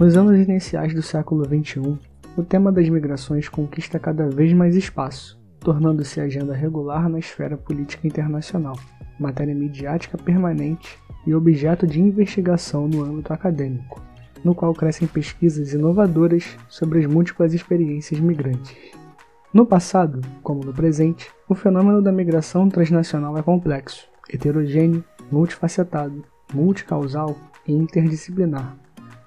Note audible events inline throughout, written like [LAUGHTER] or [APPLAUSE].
Nos anos iniciais do século XXI, o tema das migrações conquista cada vez mais espaço, tornando-se agenda regular na esfera política internacional, matéria midiática permanente e objeto de investigação no âmbito acadêmico, no qual crescem pesquisas inovadoras sobre as múltiplas experiências migrantes. No passado, como no presente, o fenômeno da migração transnacional é complexo, heterogêneo, multifacetado, multicausal e interdisciplinar,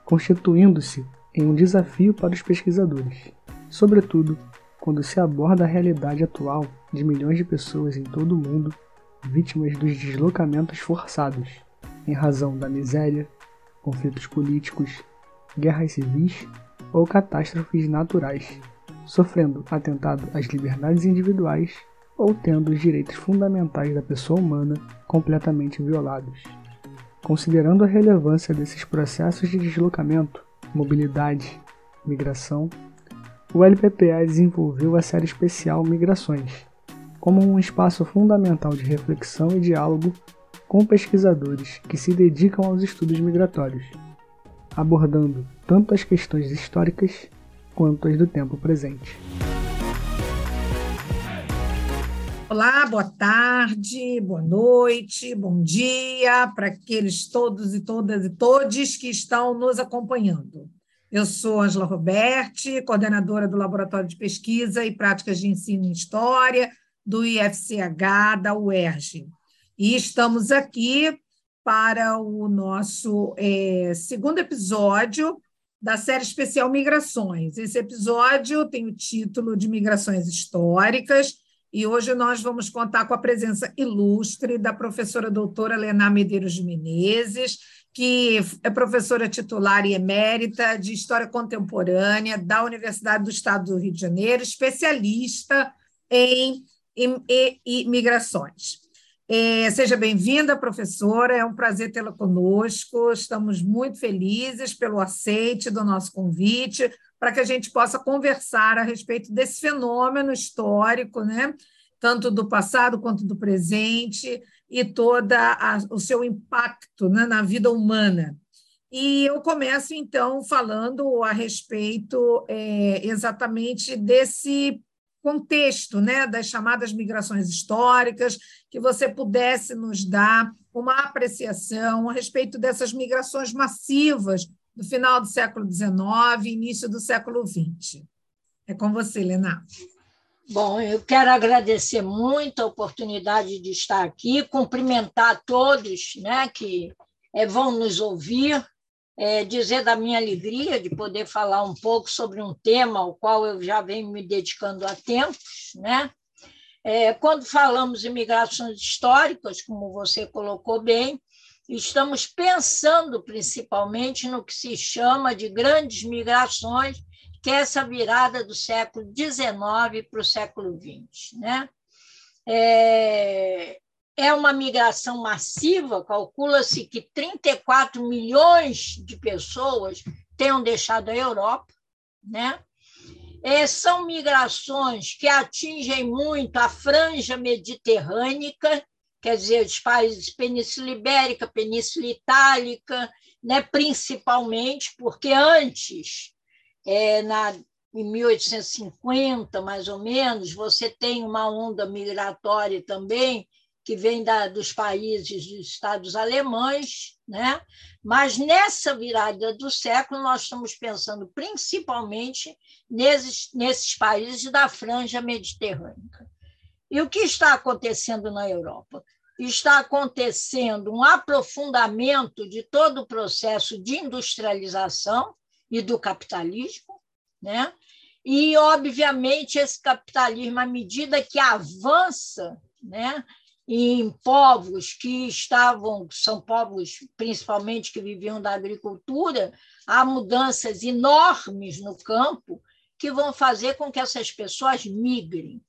constituindo-se em um desafio para os pesquisadores, sobretudo quando se aborda a realidade atual de milhões de pessoas em todo o mundo vítimas dos deslocamentos forçados, em razão da miséria, conflitos políticos, guerras civis ou catástrofes naturais, sofrendo atentado às liberdades individuais ou tendo os direitos fundamentais da pessoa humana completamente violados. Considerando a relevância desses processos de deslocamento, mobilidade, migração, o LPPA desenvolveu a série especial Migrações, como um espaço fundamental de reflexão e diálogo com pesquisadores que se dedicam aos estudos migratórios, abordando tanto as questões históricas quanto as do tempo presente. Olá, boa tarde, boa noite, bom dia para aqueles todos e todas e todes que estão nos acompanhando. Eu sou Angela Roberti, coordenadora do Laboratório de Pesquisa e Práticas de Ensino em História do IFCH da UERJ. E estamos aqui para o nosso é, segundo episódio da série especial Migrações. Esse episódio tem o título de Migrações Históricas e hoje nós vamos contar com a presença ilustre da professora doutora Lená Medeiros de Menezes, que é professora titular e emérita de História Contemporânea da Universidade do Estado do Rio de Janeiro, especialista em imigrações. É, seja bem-vinda, professora, é um prazer tê-la conosco, estamos muito felizes pelo aceite do nosso convite, para que a gente possa conversar a respeito desse fenômeno histórico, né? tanto do passado quanto do presente, e todo o seu impacto né, na vida humana. E eu começo, então, falando a respeito é, exatamente desse contexto né, das chamadas migrações históricas, que você pudesse nos dar uma apreciação a respeito dessas migrações massivas do final do século XIX início do século XX. É com você, Lena. Bom, eu quero agradecer muito a oportunidade de estar aqui, cumprimentar todos né, que é, vão nos ouvir, é, dizer da minha alegria de poder falar um pouco sobre um tema ao qual eu já venho me dedicando há tempos. Né? É, quando falamos em migrações históricas, como você colocou bem, estamos pensando principalmente no que se chama de grandes migrações, que é essa virada do século XIX para o século XX. Né? É, é uma migração massiva, calcula-se que 34 milhões de pessoas tenham deixado a Europa. Né? É, são migrações que atingem muito a franja mediterrânica, quer dizer, os países Península Ibérica, Península Itálica, né, principalmente, porque antes, é, na, em 1850, mais ou menos, você tem uma onda migratória também, que vem da, dos países dos estados alemães, né? mas nessa virada do século nós estamos pensando principalmente nesses, nesses países da franja mediterrânea. E o que está acontecendo na Europa? Está acontecendo um aprofundamento de todo o processo de industrialização e do capitalismo, né? E, obviamente, esse capitalismo, à medida que avança, né, em povos que estavam, são povos principalmente que viviam da agricultura, há mudanças enormes no campo que vão fazer com que essas pessoas migrem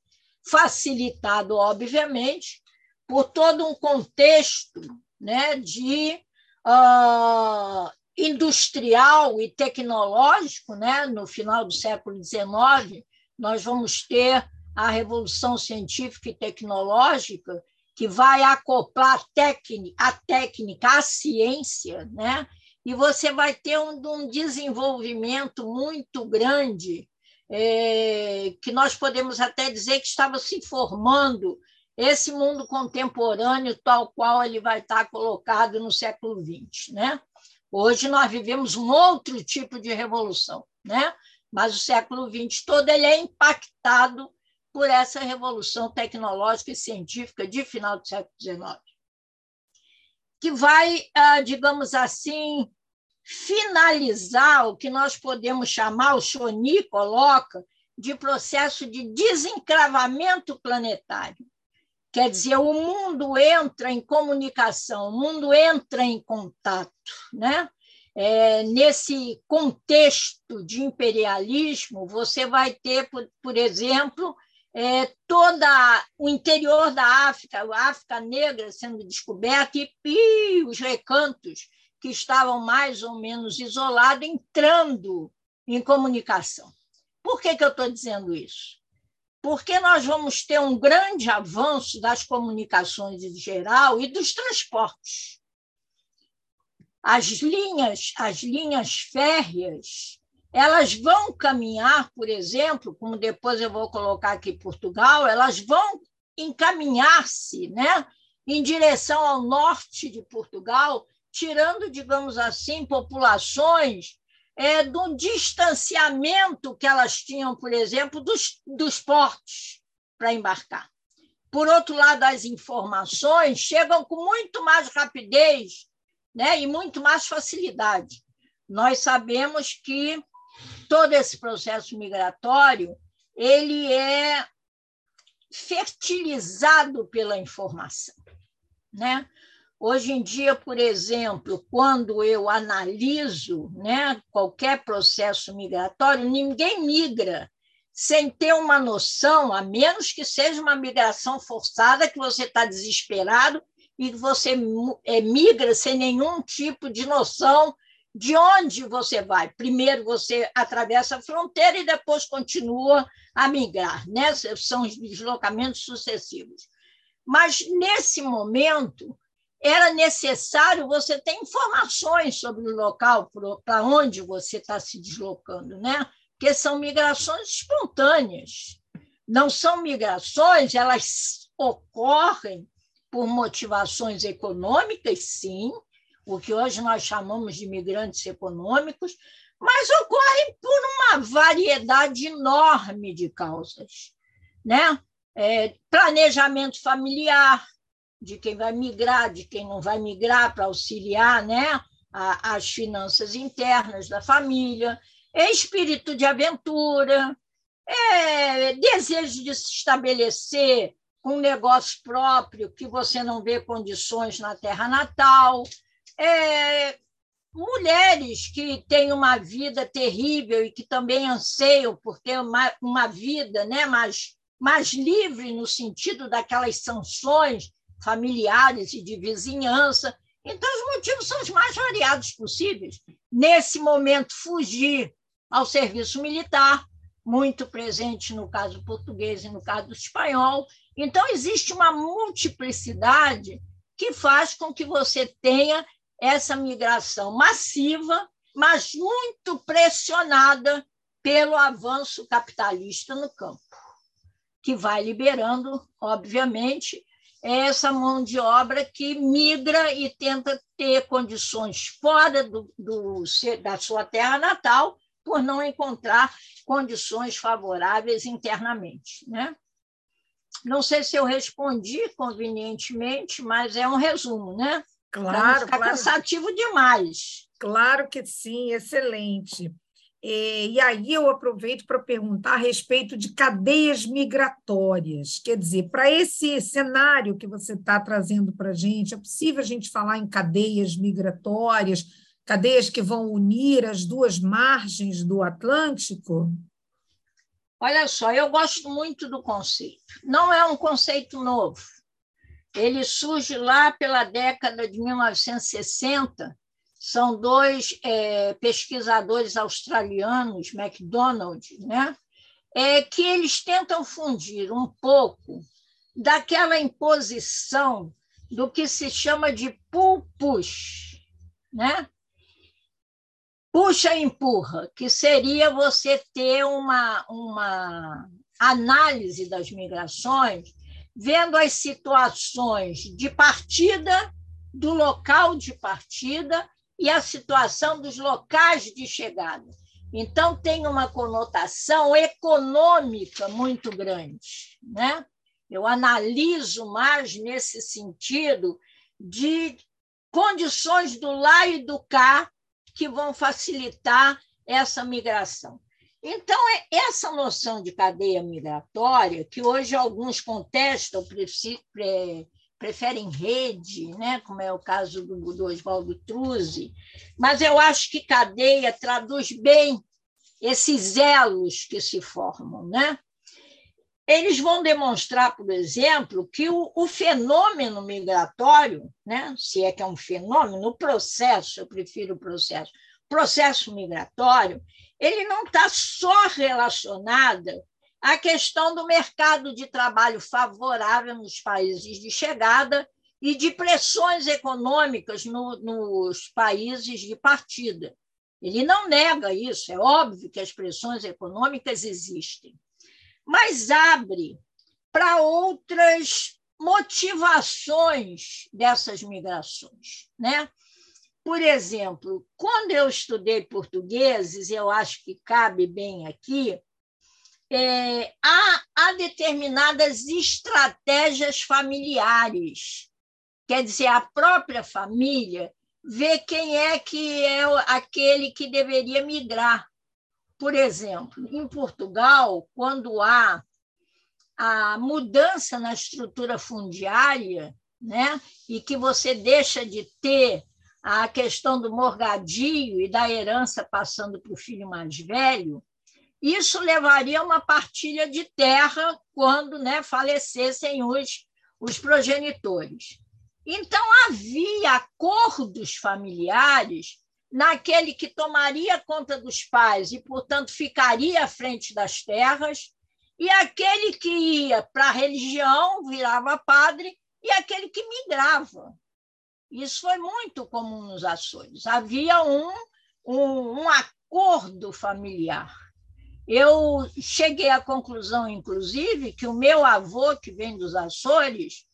facilitado, obviamente, por todo um contexto né, de uh, industrial e tecnológico. Né? No final do século XIX, nós vamos ter a revolução científica e tecnológica que vai acoplar a técnica, a técnica à ciência, né? e você vai ter um, um desenvolvimento muito grande, é, que nós podemos até dizer que estava se formando esse mundo contemporâneo tal qual ele vai estar colocado no século XX. Né? Hoje nós vivemos um outro tipo de revolução, né? mas o século XX todo ele é impactado por essa revolução tecnológica e científica de final do século XIX, que vai, ah, digamos assim, finalizar o que nós podemos chamar, o Choni coloca, de processo de desencravamento planetário. Quer dizer, o mundo entra em comunicação, o mundo entra em contato. Né? É, nesse contexto de imperialismo, você vai ter, por, por exemplo, é, toda o interior da África, a África negra sendo descoberta e, e os recantos que estavam mais ou menos isolados entrando em comunicação. Por que, que eu estou dizendo isso? Porque nós vamos ter um grande avanço das comunicações em geral e dos transportes. As linhas, as linhas férreas, elas vão caminhar, por exemplo, como depois eu vou colocar aqui Portugal, elas vão encaminhar-se, né, em direção ao norte de Portugal, tirando, digamos assim, populações é, do distanciamento que elas tinham, por exemplo, dos, dos portos para embarcar. Por outro lado, as informações chegam com muito mais rapidez né, e muito mais facilidade. Nós sabemos que todo esse processo migratório ele é fertilizado pela informação. Né? Hoje em dia, por exemplo, quando eu analiso né, qualquer processo migratório, ninguém migra sem ter uma noção, a menos que seja uma migração forçada, que você está desesperado e você é, migra sem nenhum tipo de noção de onde você vai. Primeiro você atravessa a fronteira e depois continua a migrar. Né? São os deslocamentos sucessivos. Mas, nesse momento, era necessário você ter informações sobre o local para onde você está se deslocando, né? Porque são migrações espontâneas. Não são migrações, elas ocorrem por motivações econômicas, sim, o que hoje nós chamamos de migrantes econômicos, mas ocorrem por uma variedade enorme de causas. Né? É, planejamento familiar, de quem vai migrar, de quem não vai migrar, para auxiliar né, a, as finanças internas da família, é espírito de aventura, é desejo de se estabelecer um negócio próprio que você não vê condições na terra natal, é, mulheres que têm uma vida terrível e que também anseiam por ter uma, uma vida né, mais, mais livre no sentido daquelas sanções familiares e de vizinhança. Então, os motivos são os mais variados possíveis. Nesse momento, fugir ao serviço militar, muito presente no caso português e no caso espanhol. Então, existe uma multiplicidade que faz com que você tenha essa migração massiva, mas muito pressionada pelo avanço capitalista no campo, que vai liberando, obviamente, é essa mão de obra que migra e tenta ter condições fora do, do, da sua terra natal, por não encontrar condições favoráveis internamente. Né? Não sei se eu respondi convenientemente, mas é um resumo, né? Claro, claro. cansativo demais. Claro que sim, excelente. É, e aí eu aproveito para perguntar a respeito de cadeias migratórias. Quer dizer, para esse cenário que você está trazendo para a gente, é possível a gente falar em cadeias migratórias, cadeias que vão unir as duas margens do Atlântico? Olha só, eu gosto muito do conceito. Não é um conceito novo. Ele surge lá pela década de 1960 são dois é, pesquisadores australianos, MacDonald, né? É, que eles tentam fundir um pouco daquela imposição do que se chama de pull-push, né? puxa e empurra, que seria você ter uma, uma análise das migrações, vendo as situações de partida, do local de partida e a situação dos locais de chegada. Então, tem uma conotação econômica muito grande. Né? Eu analiso mais nesse sentido de condições do lá e do cá que vão facilitar essa migração. Então, é essa noção de cadeia migratória, que hoje alguns contestam, preferem rede, né? como é o caso do, do Oswaldo Truzzi, mas eu acho que cadeia traduz bem esses elos que se formam. Né? Eles vão demonstrar, por exemplo, que o, o fenômeno migratório, né? se é que é um fenômeno, o processo, eu prefiro o processo, processo migratório, ele não está só relacionado à questão do mercado de trabalho favorável nos países de chegada e de pressões econômicas no, nos países de partida. Ele não nega isso, é óbvio que as pressões econômicas existem, mas abre para outras motivações dessas migrações. Né? Por exemplo, quando eu estudei portugueses, eu acho que cabe bem aqui, é, há, há determinadas estratégias familiares. Quer dizer, a própria família vê quem é que é aquele que deveria migrar. Por exemplo, em Portugal, quando há a mudança na estrutura fundiária, né, e que você deixa de ter a questão do morgadio e da herança passando para o filho mais velho, isso levaria a uma partilha de terra quando né, falecessem os, os progenitores. Então, havia acordos familiares naquele que tomaria conta dos pais e, portanto, ficaria à frente das terras, e aquele que ia para a religião virava padre, e aquele que migrava. Isso foi muito comum nos Açores. Havia um, um, um acordo familiar. Eu cheguei à conclusão, inclusive, que o meu avô, que vem dos Açores,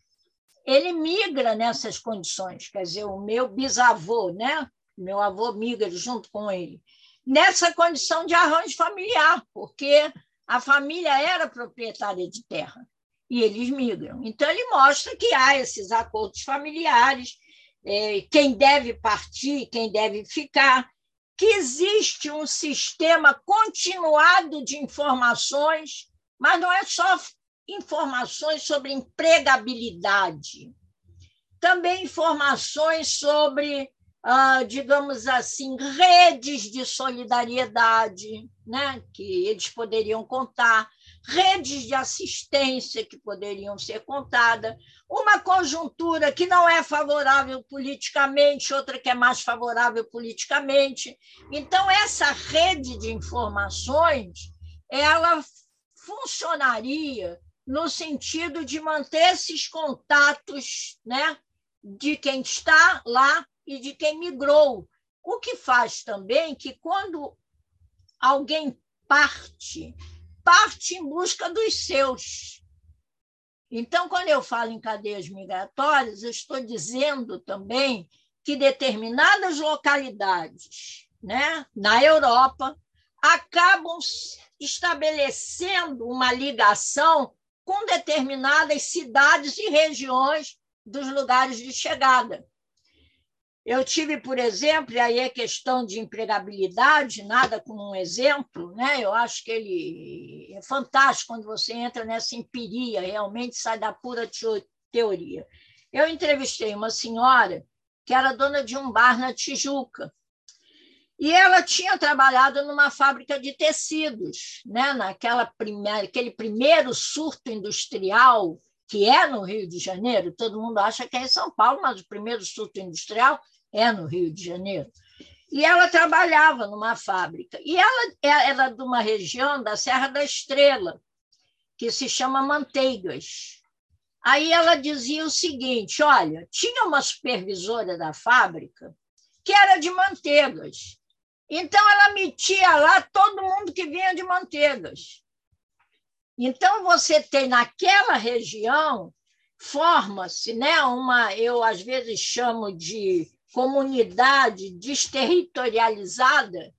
ele migra nessas condições, quer dizer, o meu bisavô, né? Meu avô migra junto com ele, nessa condição de arranjo familiar, porque a família era proprietária de terra e eles migram. Então, ele mostra que há esses acordos familiares, é, quem deve partir, quem deve ficar, que existe um sistema continuado de informações, mas não é só informações sobre empregabilidade, também informações sobre, ah, digamos assim, redes de solidariedade, né, que eles poderiam contar, redes de assistência que poderiam ser contadas, uma conjuntura que não é favorável politicamente, outra que é mais favorável politicamente. Então, essa rede de informações ela funcionaria no sentido de manter esses contatos né, de quem está lá e de quem migrou. O que faz também que, quando alguém parte parte em busca dos seus. Então, quando eu falo em cadeias migratórias, eu estou dizendo também que determinadas localidades né, na Europa acabam estabelecendo uma ligação com determinadas cidades e regiões dos lugares de chegada. Eu tive, por exemplo, e aí é questão de empregabilidade, nada como um exemplo, né? eu acho que ele é fantástico quando você entra nessa empiria, realmente sai da pura teoria. Eu entrevistei uma senhora que era dona de um bar na Tijuca, e ela tinha trabalhado numa fábrica de tecidos, né? naquela primeira, aquele primeiro surto industrial que é no Rio de Janeiro, todo mundo acha que é em São Paulo, mas o primeiro surto industrial é no Rio de Janeiro. E ela trabalhava numa fábrica. E ela era de uma região da Serra da Estrela, que se chama Manteigas. Aí ela dizia o seguinte: olha, tinha uma supervisora da fábrica que era de manteigas. Então, ela metia lá todo mundo que vinha de Manteigas. Então, você tem naquela região, forma-se né, uma, eu às vezes chamo de comunidade desterritorializada,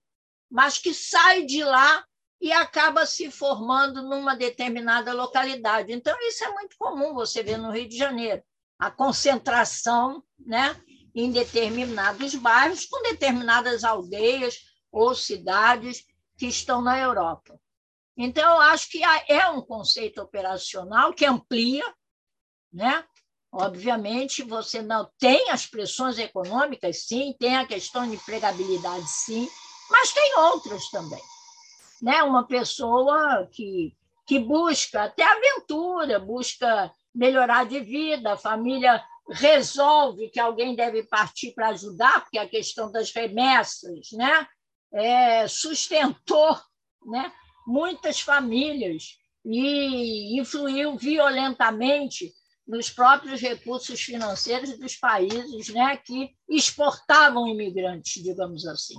mas que sai de lá e acaba se formando numa determinada localidade. Então, isso é muito comum você ver no Rio de Janeiro, a concentração né, em determinados bairros, com determinadas aldeias ou cidades que estão na Europa. Então, eu acho que é um conceito operacional que amplia, né? Obviamente, você não tem as pressões econômicas, sim, tem a questão de empregabilidade, sim, mas tem outras também. Né? Uma pessoa que, que busca até aventura, busca melhorar de vida, a família resolve que alguém deve partir para ajudar, porque a questão das remessas né? É, sustentou né? muitas famílias e influiu violentamente nos próprios recursos financeiros dos países né, que exportavam imigrantes, digamos assim.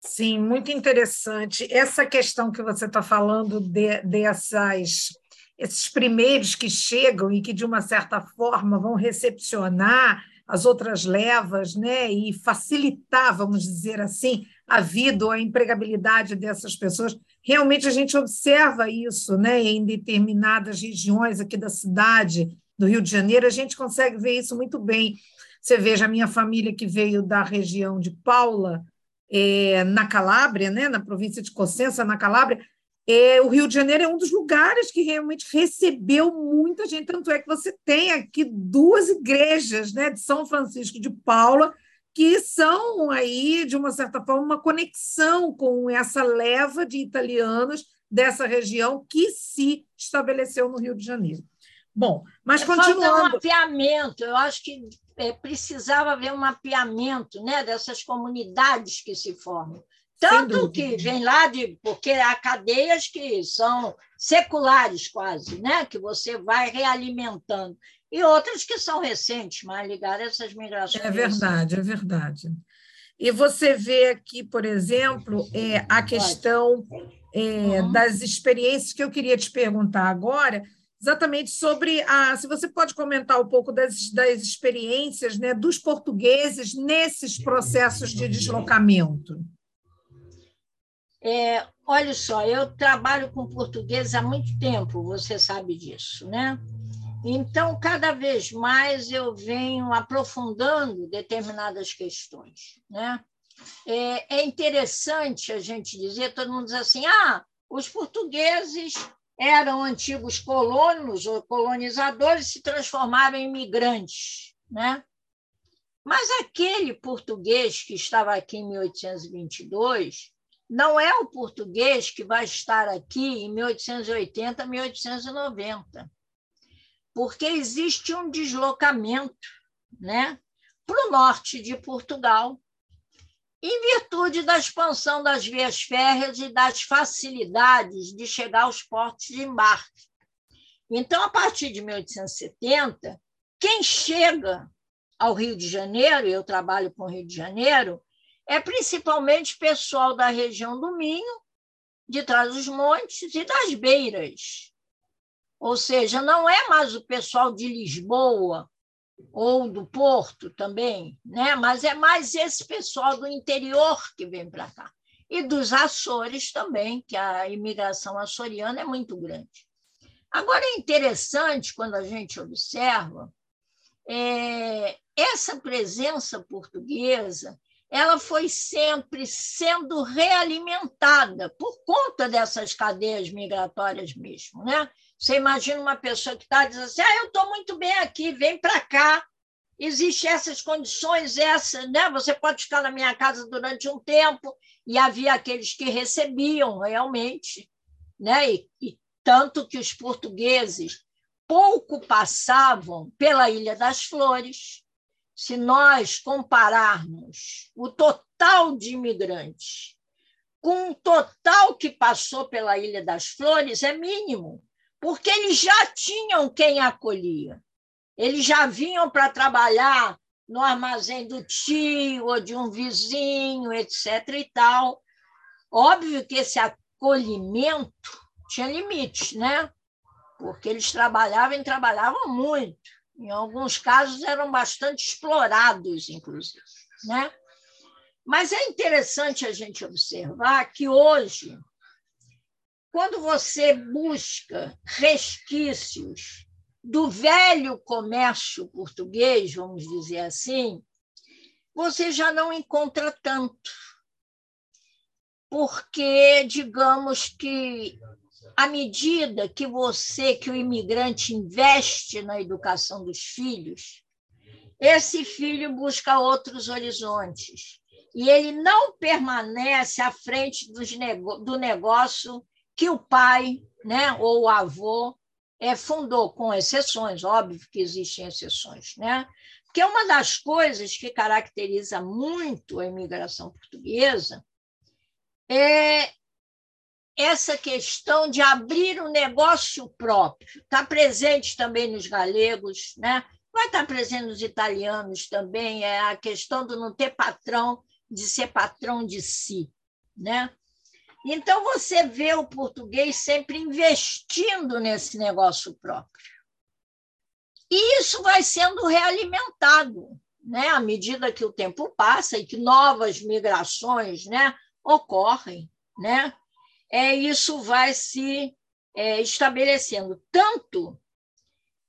Sim, muito interessante. Essa questão que você está falando de, dessas esses primeiros que chegam e que, de uma certa forma, vão recepcionar as outras levas né, e facilitar, vamos dizer assim, a vida ou a empregabilidade dessas pessoas. Realmente a gente observa isso né, em determinadas regiões aqui da cidade, do Rio de Janeiro, a gente consegue ver isso muito bem. Você veja a minha família que veio da região de Paula, é, na Calábria, né, na província de Cosenza, na Calábria, é, o Rio de Janeiro é um dos lugares que realmente recebeu muita gente, tanto é que você tem aqui duas igrejas né, de São Francisco de Paula, que são aí, de uma certa forma, uma conexão com essa leva de italianos dessa região que se estabeleceu no Rio de Janeiro. Bom, mas é continuando. Falta um mapeamento, eu acho que é, precisava haver um mapeamento né, dessas comunidades que se formam. Tanto que vem lá de. Porque há cadeias que são seculares quase, né? que você vai realimentando. E outras que são recentes, mais ligadas a essas migrações. É verdade, é verdade. E você vê aqui, por exemplo, é, a questão é, uhum. das experiências que eu queria te perguntar agora, exatamente sobre a. Se você pode comentar um pouco das, das experiências né, dos portugueses nesses processos de deslocamento. É, olha só, eu trabalho com português há muito tempo, você sabe disso, né? Então, cada vez mais eu venho aprofundando determinadas questões, né? É, é interessante a gente dizer, todo mundo diz assim, ah, os portugueses eram antigos colonos ou colonizadores se transformaram em imigrantes, né? Mas aquele português que estava aqui em 1822 não é o português que vai estar aqui em 1880, 1890, porque existe um deslocamento né, para o norte de Portugal, em virtude da expansão das vias férreas e das facilidades de chegar aos portos de embarque. Então, a partir de 1870, quem chega ao Rio de Janeiro, eu trabalho com o Rio de Janeiro, é principalmente pessoal da região do Minho, de trás dos montes e das beiras. Ou seja, não é mais o pessoal de Lisboa ou do Porto também, né? mas é mais esse pessoal do interior que vem para cá. E dos Açores também, que a imigração açoriana é muito grande. Agora, é interessante quando a gente observa é, essa presença portuguesa ela foi sempre sendo realimentada por conta dessas cadeias migratórias mesmo. Né? Você imagina uma pessoa que está dizendo assim: ah, eu estou muito bem aqui, vem para cá. Existem essas condições, essa, né? Você pode ficar na minha casa durante um tempo, e havia aqueles que recebiam realmente, né? E, e tanto que os portugueses pouco passavam pela Ilha das Flores, se nós compararmos o total de imigrantes com o total que passou pela Ilha das Flores, é mínimo, porque eles já tinham quem acolhia. Eles já vinham para trabalhar no armazém do tio ou de um vizinho, etc. e tal. Óbvio que esse acolhimento tinha limites, né? Porque eles trabalhavam e trabalhavam muito. Em alguns casos eram bastante explorados, inclusive, né? Mas é interessante a gente observar que hoje, quando você busca resquícios do velho comércio português, vamos dizer assim, você já não encontra tanto. Porque, digamos que, à medida que você, que o imigrante, investe na educação dos filhos, esse filho busca outros horizontes e ele não permanece à frente do negócio que o pai né, ou o avô é, fundou, com exceções, óbvio que existem exceções. Né? Porque uma das coisas que caracteriza muito a imigração portuguesa é essa questão de abrir um negócio próprio. Está presente também nos galegos, né? vai estar presente nos italianos também, é a questão do não ter patrão de ser patrão de si, né? Então você vê o português sempre investindo nesse negócio próprio. E isso vai sendo realimentado, né? À medida que o tempo passa e que novas migrações, né, ocorrem, né? É isso vai se é, estabelecendo tanto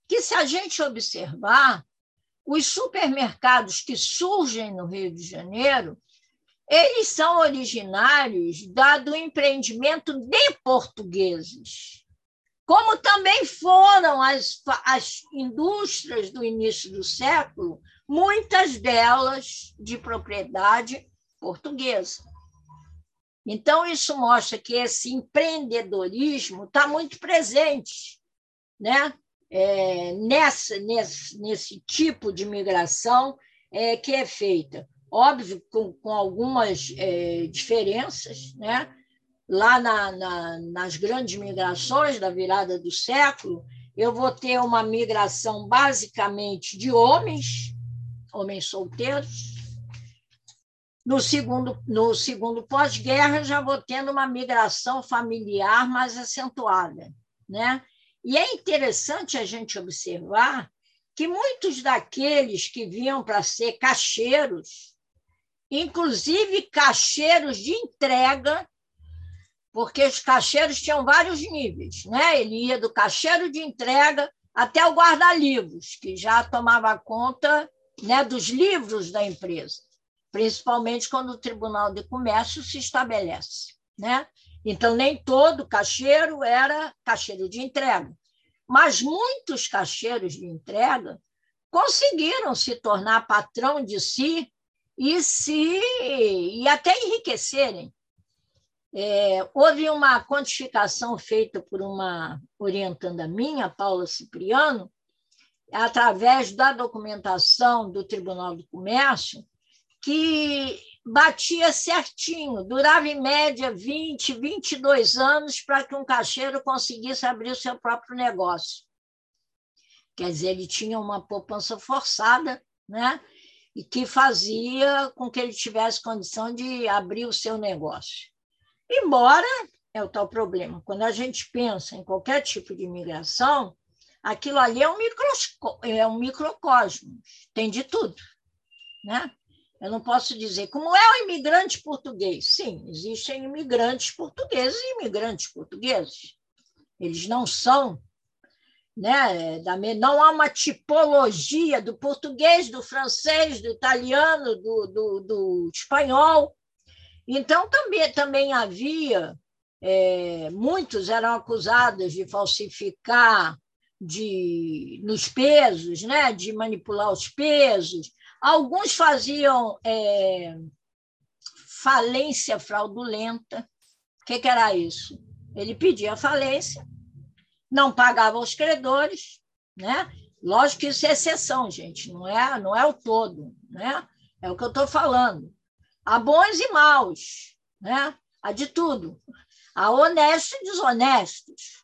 que se a gente observar os supermercados que surgem no Rio de Janeiro, eles são originários da, do empreendimento de portugueses, como também foram as, as indústrias do início do século, muitas delas de propriedade portuguesa. Então, isso mostra que esse empreendedorismo está muito presente né? É, nessa, nesse, nesse tipo de migração é, que é feita óbvio, com, com algumas é, diferenças, né? lá na, na, nas grandes migrações da virada do século, eu vou ter uma migração basicamente de homens, homens solteiros. No segundo, no segundo pós-guerra, já vou tendo uma migração familiar mais acentuada. Né? E é interessante a gente observar que muitos daqueles que vinham para ser cacheiros, inclusive cacheiros de entrega, porque os cacheiros tinham vários níveis, né? Ele ia do cacheiro de entrega até o guarda-livros, que já tomava conta né, dos livros da empresa, principalmente quando o Tribunal de Comércio se estabelece. Né? Então, nem todo cacheiro era cacheiro de entrega, mas muitos cacheiros de entrega conseguiram se tornar patrão de si e se e até enriquecerem. É, houve uma quantificação feita por uma orientanda minha, Paula Cipriano, através da documentação do Tribunal do Comércio, que batia certinho, durava em média 20, 22 anos para que um caixeiro conseguisse abrir o seu próprio negócio. Quer dizer, ele tinha uma poupança forçada, né? E que fazia com que ele tivesse condição de abrir o seu negócio. Embora, é o tal problema, quando a gente pensa em qualquer tipo de imigração, aquilo ali é um, é um microcosmos, tem de tudo. Né? Eu não posso dizer, como é o imigrante português? Sim, existem imigrantes portugueses e imigrantes portugueses. Eles não são né? Não há uma tipologia do português, do francês, do italiano, do, do, do espanhol. Então, também, também havia, é, muitos eram acusados de falsificar de, nos pesos, né? de manipular os pesos. Alguns faziam é, falência fraudulenta. O que, que era isso? Ele pedia falência, não pagava aos credores, né? Lógico que isso é exceção, gente, não é, não é o todo, né? É o que eu estou falando. Há bons e maus, né? Há de tudo. Há honestos e desonestos.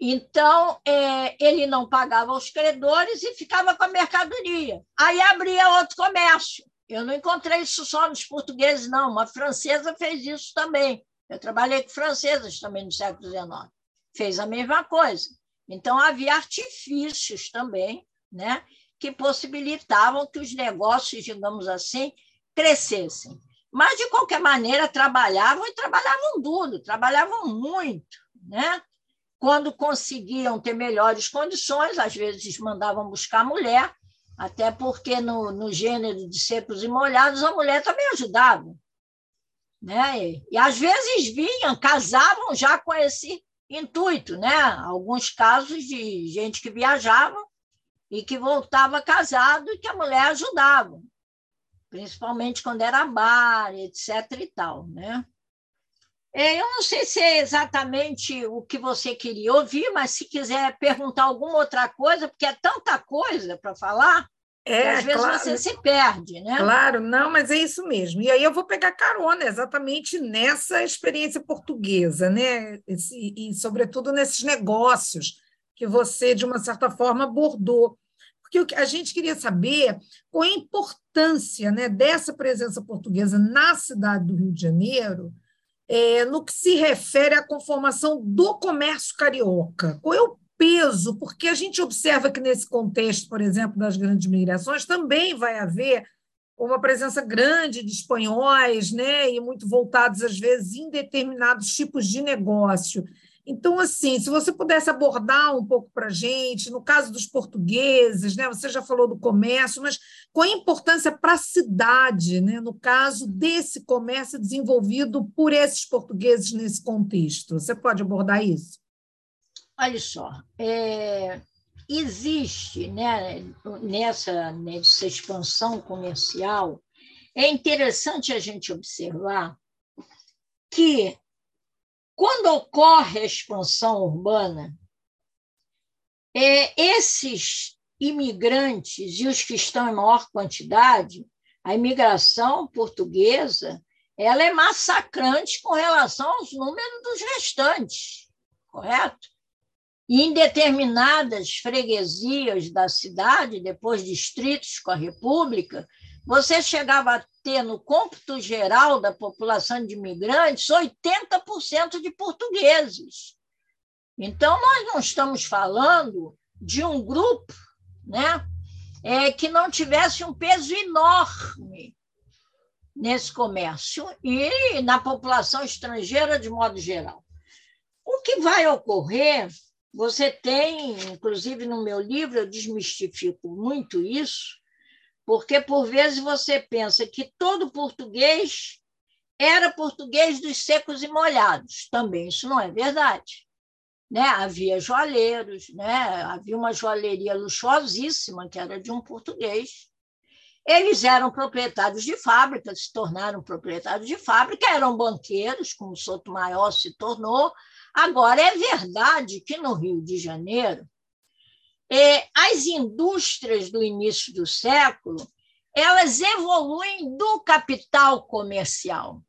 Então, é, ele não pagava os credores e ficava com a mercadoria. Aí abria outro comércio. Eu não encontrei isso só nos portugueses, não. Uma francesa fez isso também. Eu trabalhei com francesas também no século XIX. Fez a mesma coisa. Então, havia artifícios também né, que possibilitavam que os negócios, digamos assim, crescessem. Mas, de qualquer maneira, trabalhavam e trabalhavam duro, trabalhavam muito. Né? Quando conseguiam ter melhores condições, às vezes mandavam buscar mulher, até porque no, no gênero de secos e molhados a mulher também ajudava. Né? E, e às vezes vinham, casavam já com esse intuito, né? Alguns casos de gente que viajava e que voltava casado e que a mulher ajudava, principalmente quando era bar, etc. e tal, né? É, eu não sei se é exatamente o que você queria ouvir, mas se quiser perguntar alguma outra coisa, porque é tanta coisa para falar, é, às vezes claro, você se perde, né? Claro, não, mas é isso mesmo. E aí eu vou pegar carona exatamente nessa experiência portuguesa, né? E, e sobretudo nesses negócios que você, de uma certa forma, abordou. Porque a gente queria saber qual a importância né, dessa presença portuguesa na cidade do Rio de Janeiro é, no que se refere à conformação do comércio carioca? Qual é o peso? Porque a gente observa que, nesse contexto, por exemplo, das grandes migrações, também vai haver uma presença grande de espanhóis, né, e muito voltados, às vezes, em determinados tipos de negócio. Então, assim, se você pudesse abordar um pouco para a gente, no caso dos portugueses, né, você já falou do comércio, mas qual a importância para a cidade, né, no caso desse comércio desenvolvido por esses portugueses nesse contexto? Você pode abordar isso? Olha só, é, existe né, nessa, nessa expansão comercial, é interessante a gente observar que quando ocorre a expansão urbana, é, esses imigrantes e os que estão em maior quantidade, a imigração portuguesa, ela é massacrante com relação aos números dos restantes, correto? Em determinadas freguesias da cidade, depois distritos com a República, você chegava a ter no cômputo geral da população de imigrantes 80% de portugueses. Então, nós não estamos falando de um grupo né, é, que não tivesse um peso enorme nesse comércio e na população estrangeira de modo geral. O que vai ocorrer, você tem, inclusive no meu livro, eu desmistifico muito isso, porque por vezes você pensa que todo português era português dos secos e molhados. Também isso não é verdade. Né? Havia joalheiros, né? havia uma joalheria luxuosíssima que era de um português. Eles eram proprietários de fábrica, se tornaram proprietários de fábrica, eram banqueiros, como Soto Maior se tornou. Agora, é verdade que no Rio de Janeiro é, as indústrias do início do século elas evoluem do capital comercial.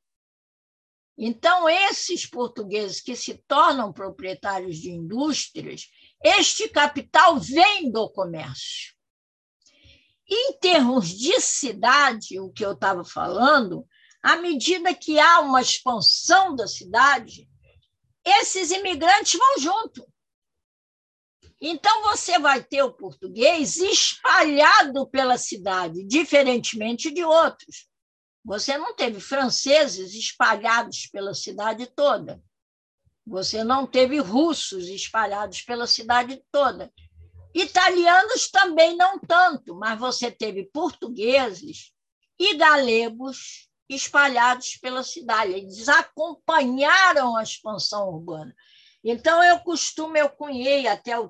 Então, esses portugueses que se tornam proprietários de indústrias, este capital vem do comércio. Em termos de cidade, o que eu estava falando, à medida que há uma expansão da cidade, esses imigrantes vão junto. Então, você vai ter o português espalhado pela cidade, diferentemente de outros. Você não teve franceses espalhados pela cidade toda. Você não teve russos espalhados pela cidade toda. Italianos também não tanto, mas você teve portugueses e galegos espalhados pela cidade. Eles acompanharam a expansão urbana. Então, eu costumo, eu cunhei até o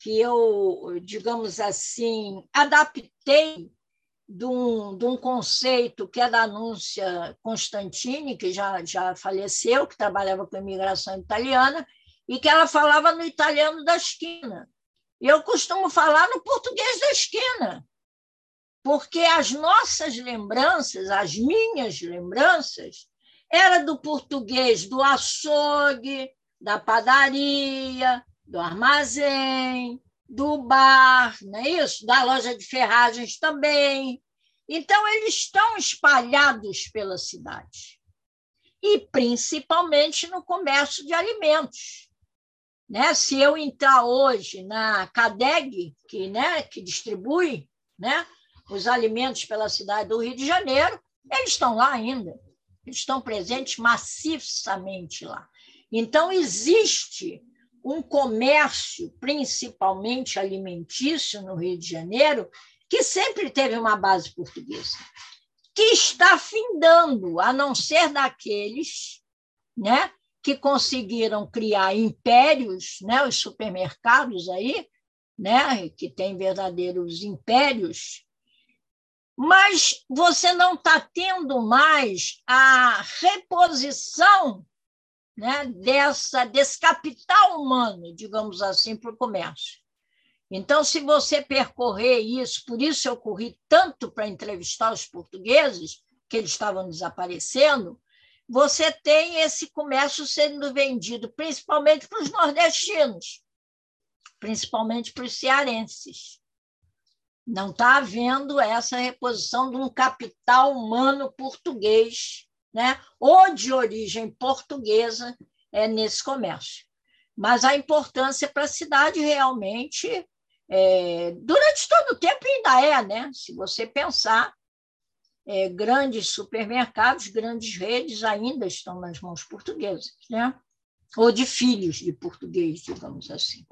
que eu, digamos assim, adaptei de um, de um conceito que é da Anúncia Constantini, que já, já faleceu, que trabalhava com imigração italiana, e que ela falava no italiano da esquina. Eu costumo falar no português da esquina, porque as nossas lembranças, as minhas lembranças, era do português do açougue, da padaria, do armazém, do bar, não é isso? Da loja de ferragens também. Então, eles estão espalhados pela cidade. E principalmente no comércio de alimentos. Né? Se eu entrar hoje na CADEG, que, né, que distribui né, os alimentos pela cidade do Rio de Janeiro, eles estão lá ainda. Eles estão presentes maciçamente lá. Então, existe um comércio, principalmente alimentício, no Rio de Janeiro, que sempre teve uma base portuguesa, que está findando, a não ser daqueles né, que conseguiram criar impérios, né, os supermercados aí, né, que têm verdadeiros impérios, mas você não está tendo mais a reposição né, dessa, desse capital humano, digamos assim, para o comércio. Então, se você percorrer isso, por isso eu corri tanto para entrevistar os portugueses, que eles estavam desaparecendo, você tem esse comércio sendo vendido principalmente para os nordestinos, principalmente para os cearenses. Não está havendo essa reposição de um capital humano português né? ou de origem portuguesa é, nesse comércio. Mas a importância para a cidade realmente, é, durante todo o tempo ainda é, né? se você pensar, é, grandes supermercados, grandes redes ainda estão nas mãos portuguesas, né? ou de filhos de português, digamos assim.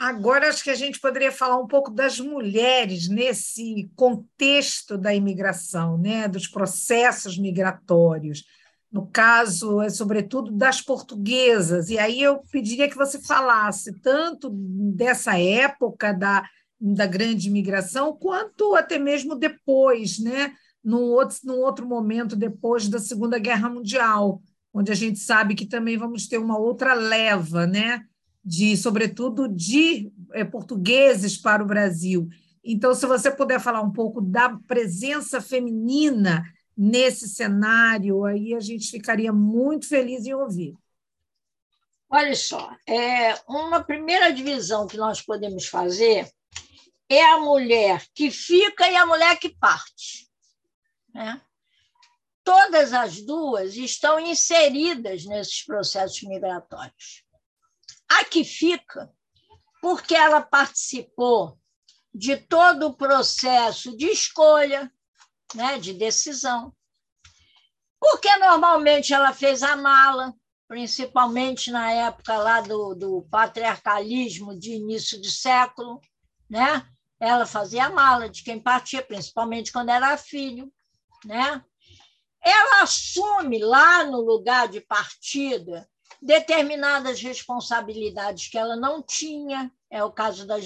Agora, acho que a gente poderia falar um pouco das mulheres nesse contexto da imigração, né? dos processos migratórios. No caso, é, sobretudo, das portuguesas. E aí eu pediria que você falasse tanto dessa época da, da grande imigração, quanto até mesmo depois, né? num, outro, num outro momento, depois da Segunda Guerra Mundial, onde a gente sabe que também vamos ter uma outra leva, né? De, sobretudo, de é, portugueses para o Brasil. Então, se você puder falar um pouco da presença feminina nesse cenário, aí a gente ficaria muito feliz em ouvir. Olha só, é, uma primeira divisão que nós podemos fazer é a mulher que fica e a mulher que parte. Né? Todas as duas estão inseridas nesses processos migratórios. A que fica, porque ela participou de todo o processo de escolha, né, de decisão. Porque normalmente ela fez a mala, principalmente na época lá do, do patriarcalismo de início de século, né? Ela fazia a mala de quem partia, principalmente quando era filho, né? Ela assume lá no lugar de partida determinadas responsabilidades que ela não tinha, é o caso das,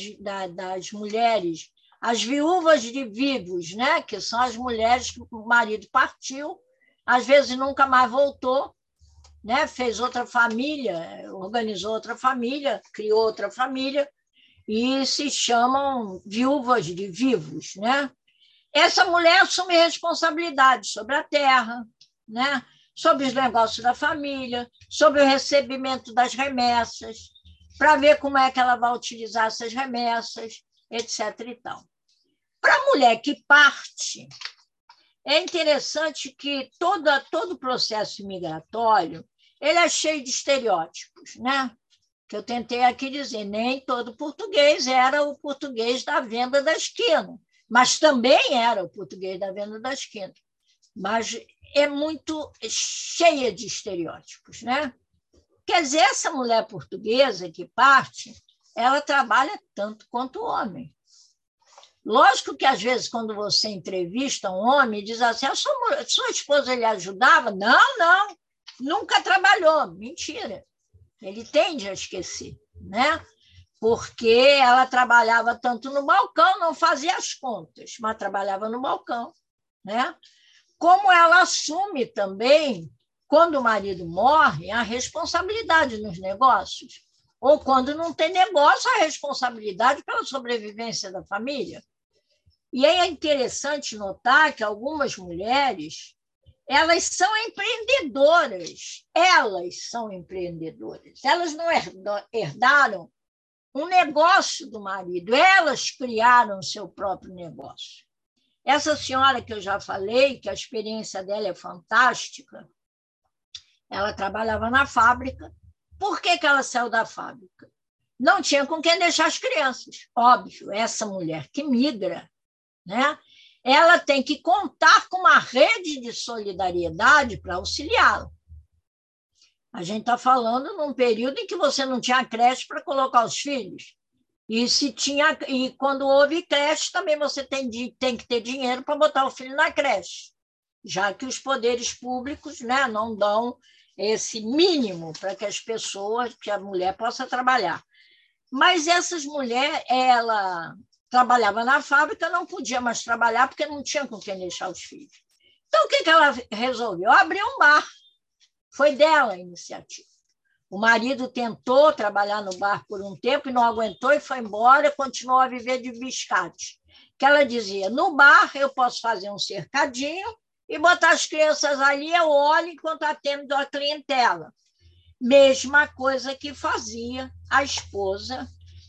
das mulheres, as viúvas de vivos, né? que são as mulheres que o marido partiu, às vezes nunca mais voltou, né? fez outra família, organizou outra família, criou outra família, e se chamam viúvas de vivos. Né? Essa mulher assume responsabilidade sobre a terra, né? Sobre os negócios da família, sobre o recebimento das remessas, para ver como é que ela vai utilizar essas remessas, etc. E tal. Para a mulher que parte, é interessante que toda, todo o processo migratório ele é cheio de estereótipos, né? que eu tentei aqui dizer, nem todo português era o português da venda da esquina, mas também era o português da venda da esquina. Mas é muito cheia de estereótipos, né? Quer dizer, essa mulher portuguesa que parte, ela trabalha tanto quanto o homem. Lógico que, às vezes, quando você entrevista um homem, diz assim: a sua, sua esposa lhe ajudava? Não, não, nunca trabalhou. Mentira. Ele tende a esquecer, né? Porque ela trabalhava tanto no balcão, não fazia as contas, mas trabalhava no balcão, né? Como ela assume também, quando o marido morre, a responsabilidade nos negócios. Ou quando não tem negócio, a responsabilidade pela sobrevivência da família. E é interessante notar que algumas mulheres elas são empreendedoras. Elas são empreendedoras. Elas não herdaram um negócio do marido, elas criaram seu próprio negócio. Essa senhora que eu já falei, que a experiência dela é fantástica, ela trabalhava na fábrica. Por que, que ela saiu da fábrica? Não tinha com quem deixar as crianças. Óbvio, essa mulher que migra, né? ela tem que contar com uma rede de solidariedade para auxiliá-la. A gente está falando num período em que você não tinha creche para colocar os filhos. E se tinha e quando houve creche, também você tem, tem que ter dinheiro para botar o filho na creche, já que os poderes públicos né, não dão esse mínimo para que as pessoas, que a mulher possa trabalhar. Mas essas mulheres, ela trabalhava na fábrica, não podia mais trabalhar porque não tinha com quem deixar os filhos. Então, o que, que ela resolveu? Abrir um bar. Foi dela a iniciativa. O marido tentou trabalhar no bar por um tempo e não aguentou e foi embora, continuou a viver de biscate. Que ela dizia: no bar eu posso fazer um cercadinho e botar as crianças ali, eu olho enquanto atendo a clientela. Mesma coisa que fazia a esposa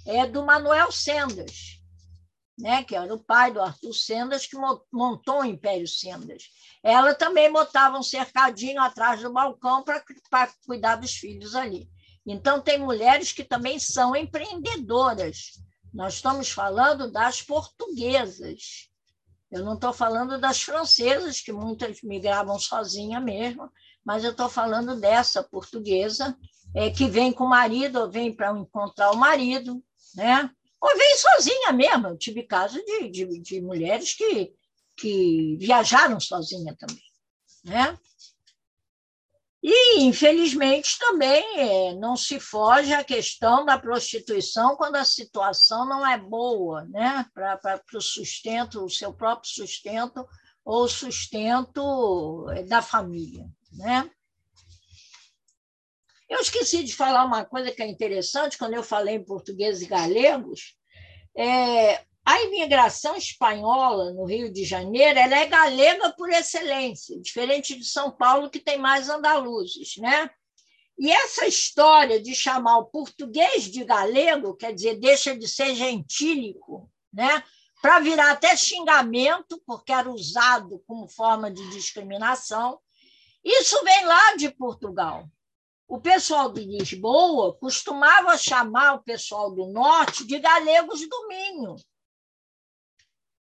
é, do Manuel Sendas, né, que era o pai do Arthur Sendas, que montou o Império Sendas. Ela também botava um cercadinho atrás do balcão para cuidar dos filhos ali. Então, tem mulheres que também são empreendedoras. Nós estamos falando das portuguesas. Eu não estou falando das francesas, que muitas migravam sozinha mesmo, mas eu estou falando dessa portuguesa é, que vem com o marido, ou vem para encontrar o marido, né? Ou vem sozinha mesmo. Eu tive casos de, de, de mulheres que, que viajaram sozinha também. Né? E, infelizmente, também é, não se foge a questão da prostituição quando a situação não é boa né? para o sustento, o seu próprio sustento ou sustento é, da família. Né? Eu esqueci de falar uma coisa que é interessante, quando eu falei em português e galegos, é, a imigração espanhola no Rio de Janeiro ela é galega por excelência, diferente de São Paulo, que tem mais andaluzes. Né? E essa história de chamar o português de galego, quer dizer, deixa de ser gentílico, né? para virar até xingamento, porque era usado como forma de discriminação, isso vem lá de Portugal. O pessoal de Lisboa costumava chamar o pessoal do norte de galegos do Minho,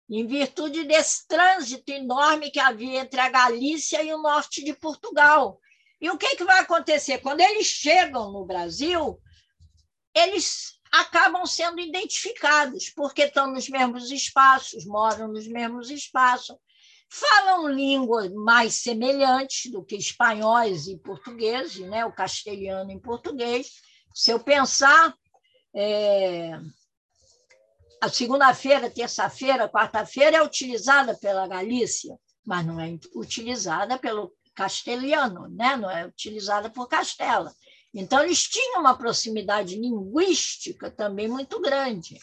em virtude desse trânsito enorme que havia entre a Galícia e o norte de Portugal. E o que, que vai acontecer? Quando eles chegam no Brasil, eles acabam sendo identificados, porque estão nos mesmos espaços, moram nos mesmos espaços, falam línguas mais semelhantes do que espanhóis e portugueses, né? o castelhano em português. Se eu pensar, é... a segunda-feira, terça-feira, quarta-feira é utilizada pela Galícia, mas não é utilizada pelo castelhano, né? não é utilizada por Castela. Então, eles tinham uma proximidade linguística também muito grande.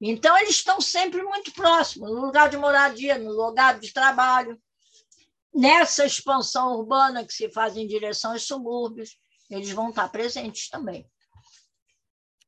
Então, eles estão sempre muito próximos, no lugar de moradia, no lugar de trabalho. Nessa expansão urbana que se faz em direção aos subúrbios, eles vão estar presentes também.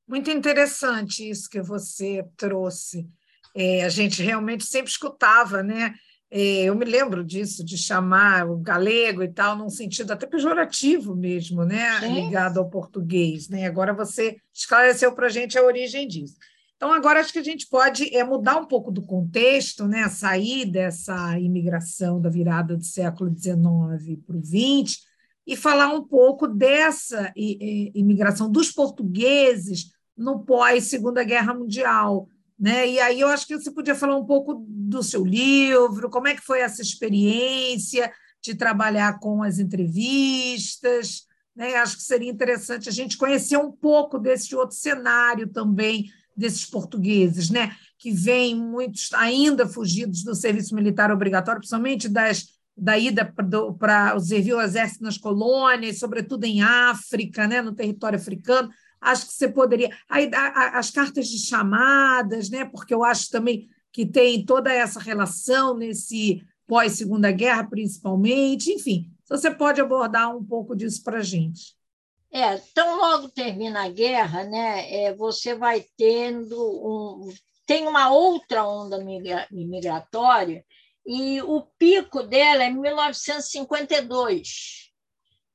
Muito interessante isso que você trouxe. É, a gente realmente sempre escutava, né? É, eu me lembro disso, de chamar o galego e tal, num sentido até pejorativo mesmo, né? Ligado ao português. Né? Agora você esclareceu para a gente a origem disso. Então, agora acho que a gente pode é, mudar um pouco do contexto, né? sair dessa imigração da virada do século XIX para o XX e falar um pouco dessa imigração dos portugueses no pós-Segunda Guerra Mundial. Né? E aí eu acho que você podia falar um pouco do seu livro, como é que foi essa experiência de trabalhar com as entrevistas. Né? Acho que seria interessante a gente conhecer um pouco desse outro cenário também desses portugueses, né, que vêm muitos ainda fugidos do serviço militar obrigatório, principalmente das, da ida para servir o exército nas colônias, sobretudo em África, né, no território africano. Acho que você poderia. Aí, as cartas de chamadas, né, porque eu acho também que tem toda essa relação nesse pós-segunda guerra, principalmente, enfim, você pode abordar um pouco disso para a gente. É, tão logo termina a guerra, né, é, você vai tendo um, tem uma outra onda migratória e o pico dela é 1952.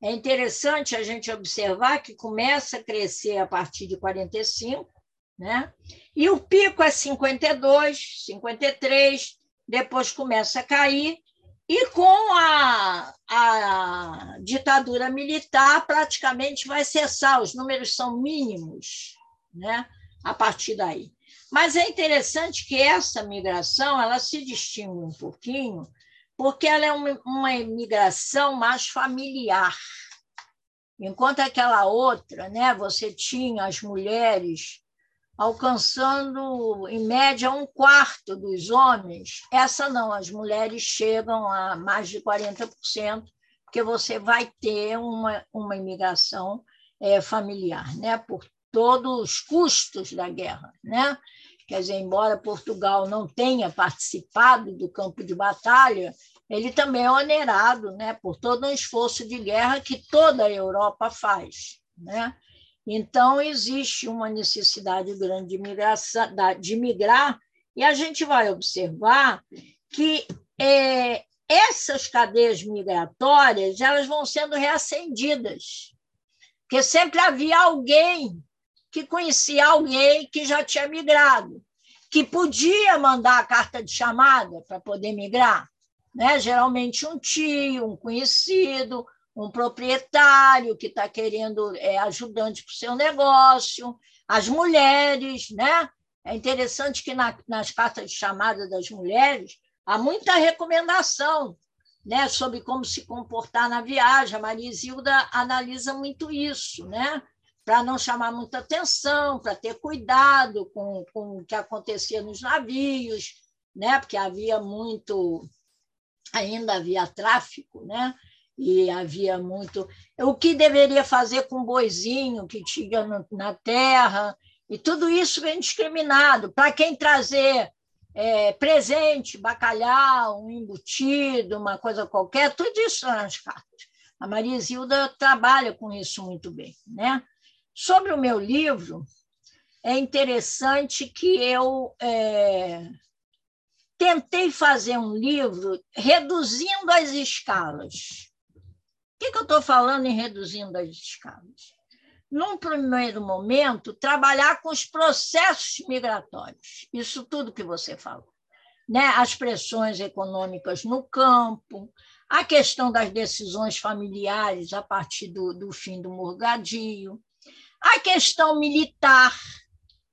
É interessante a gente observar que começa a crescer a partir de 45, né? E o pico é 52, 53, depois começa a cair e com a, a ditadura militar praticamente vai cessar, os números são mínimos, né? A partir daí. Mas é interessante que essa migração ela se distingue um pouquinho, porque ela é uma, imigração mais familiar. Enquanto aquela outra, né, você tinha as mulheres alcançando, em média, um quarto dos homens. Essa não, as mulheres chegam a mais de 40%, porque você vai ter uma, uma imigração é, familiar, né? por todos os custos da guerra. Né? Quer dizer, embora Portugal não tenha participado do campo de batalha, ele também é onerado né, por todo um esforço de guerra que toda a Europa faz. Né? Então, existe uma necessidade grande de, de migrar, e a gente vai observar que é, essas cadeias migratórias elas vão sendo reacendidas, porque sempre havia alguém que conhecia alguém que já tinha migrado, que podia mandar a carta de chamada para poder migrar. Né? Geralmente um tio, um conhecido, um proprietário que está querendo é, ajudante para o seu negócio, as mulheres. Né? É interessante que na, nas cartas de chamada das mulheres há muita recomendação né, sobre como se comportar na viagem. A Maria Isilda analisa muito isso, né? para não chamar muita atenção, para ter cuidado com, com o que acontecia nos navios, né? porque havia muito, ainda havia tráfico, né? E havia muito. O que deveria fazer com o boizinho que tinha na terra, e tudo isso vem discriminado. Para quem trazer é, presente, bacalhau, um embutido, uma coisa qualquer, tudo isso nas cartas. A Maria Zilda trabalha com isso muito bem. Né? Sobre o meu livro, é interessante que eu é, tentei fazer um livro reduzindo as escalas. Que, que eu estou falando em reduzindo as escalas? Num primeiro momento, trabalhar com os processos migratórios, isso tudo que você falou. Né? As pressões econômicas no campo, a questão das decisões familiares a partir do, do fim do morgadio, a questão militar,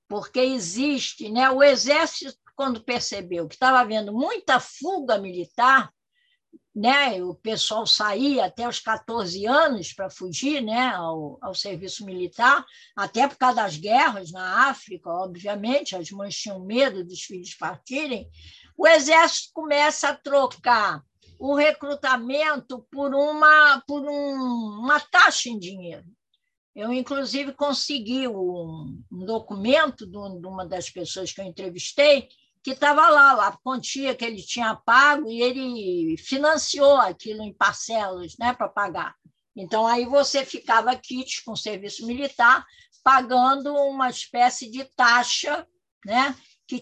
porque existe, né, o exército quando percebeu que estava havendo muita fuga militar, né, o pessoal saía até os 14 anos para fugir né, ao, ao serviço militar, até por causa das guerras na África, obviamente, as mães tinham medo dos filhos partirem, o exército começa a trocar o recrutamento por uma, por um, uma taxa em dinheiro. Eu, inclusive, consegui um, um documento de uma das pessoas que eu entrevistei, que estava lá, a quantia que ele tinha pago, e ele financiou aquilo em parcelas né, para pagar. Então, aí você ficava kit com serviço militar, pagando uma espécie de taxa né, que,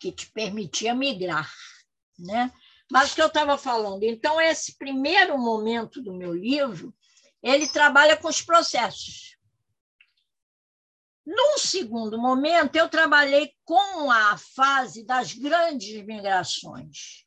que te permitia migrar. Né? Mas o que eu estava falando, então, esse primeiro momento do meu livro ele trabalha com os processos. Num segundo momento, eu trabalhei com a fase das grandes migrações.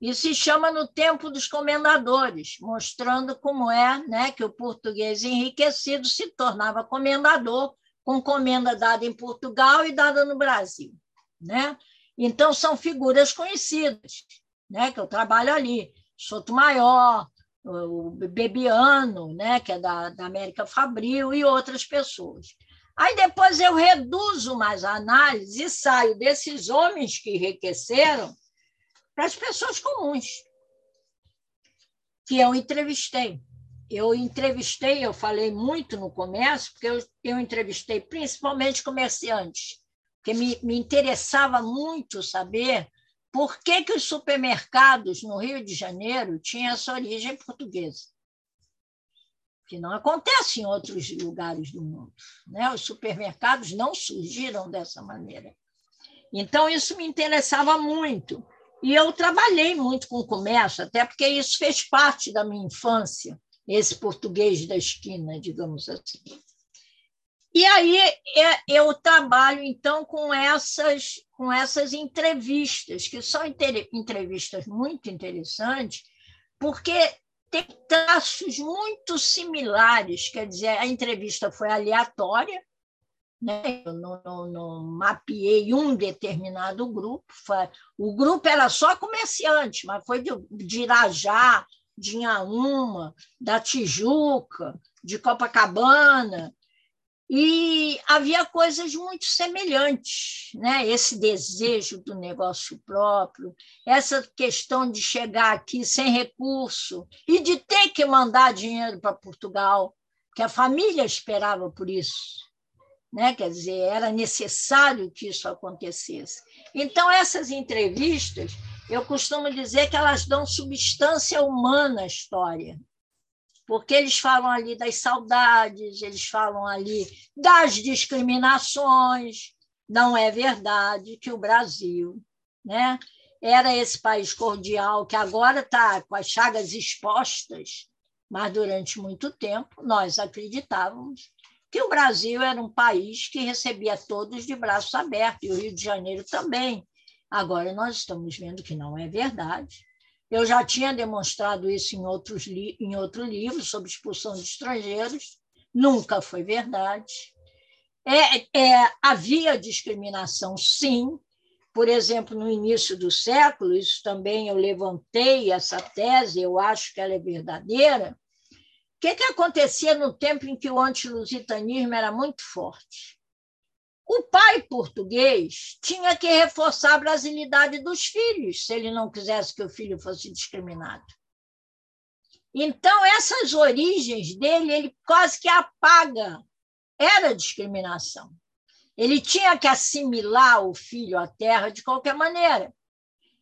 E se chama no tempo dos comendadores, mostrando como é né, que o português enriquecido se tornava comendador, com comenda dada em Portugal e dada no Brasil. Né? Então, são figuras conhecidas, né, que eu trabalho ali. Soto Maior, o Bebiano, né, que é da, da América Fabril, e outras pessoas. Aí depois eu reduzo mais a análise e saio desses homens que enriqueceram para as pessoas comuns, que eu entrevistei. Eu entrevistei, eu falei muito no comércio, porque eu, eu entrevistei principalmente comerciantes, porque me, me interessava muito saber por que, que os supermercados no Rio de Janeiro tinham essa origem portuguesa que não acontece em outros lugares do mundo. Né? Os supermercados não surgiram dessa maneira. Então, isso me interessava muito. E eu trabalhei muito com comércio, até porque isso fez parte da minha infância, esse português da esquina, digamos assim. E aí é, eu trabalho, então, com essas, com essas entrevistas, que são entrevistas muito interessantes, porque tem traços muito similares, quer dizer, a entrevista foi aleatória, né? eu não, não, não mapeei um determinado grupo, foi, o grupo era só comerciante, mas foi de, de Irajá, de Inhaúma, da Tijuca, de Copacabana, e havia coisas muito semelhantes, né? esse desejo do negócio próprio, essa questão de chegar aqui sem recurso e de ter que mandar dinheiro para Portugal, que a família esperava por isso. Né? Quer dizer, era necessário que isso acontecesse. Então, essas entrevistas, eu costumo dizer que elas dão substância humana à história porque eles falam ali das saudades, eles falam ali das discriminações. Não é verdade que o Brasil né, era esse país cordial que agora está com as chagas expostas, mas durante muito tempo nós acreditávamos que o Brasil era um país que recebia todos de braços abertos, e o Rio de Janeiro também. Agora nós estamos vendo que não é verdade eu já tinha demonstrado isso em, outros em outro livro sobre expulsão de estrangeiros, nunca foi verdade. É, é, havia discriminação, sim. Por exemplo, no início do século, isso também eu levantei essa tese, eu acho que ela é verdadeira. O que, que acontecia no tempo em que o antilusitanismo era muito forte? O pai português tinha que reforçar a brasilidade dos filhos, se ele não quisesse que o filho fosse discriminado. Então, essas origens dele, ele quase que apaga. Era discriminação. Ele tinha que assimilar o filho à terra de qualquer maneira.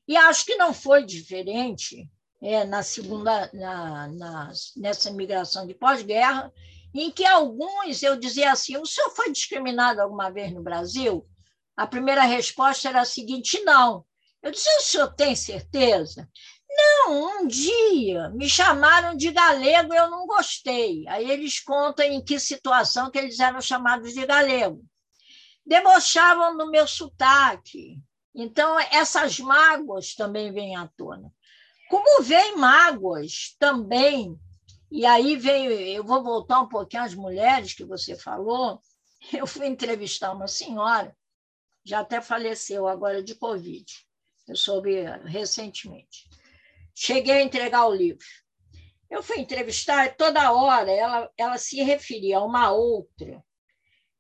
E acho que não foi diferente é, na segunda, na, na, nessa migração de pós-guerra, em que alguns eu dizia assim: o senhor foi discriminado alguma vez no Brasil? A primeira resposta era a seguinte: não. Eu disse: o senhor tem certeza? Não, um dia me chamaram de galego e eu não gostei. Aí eles contam em que situação que eles eram chamados de galego. Debochavam do meu sotaque. Então, essas mágoas também vêm à tona. Como vêm mágoas também e aí veio, eu vou voltar um pouquinho às mulheres que você falou. [LAUGHS] Eu fui entrevistar uma senhora, já até faleceu agora de Covid, eu soube recentemente. Cheguei a entregar o livro. Eu fui entrevistar toda hora ela, ela se referia a uma outra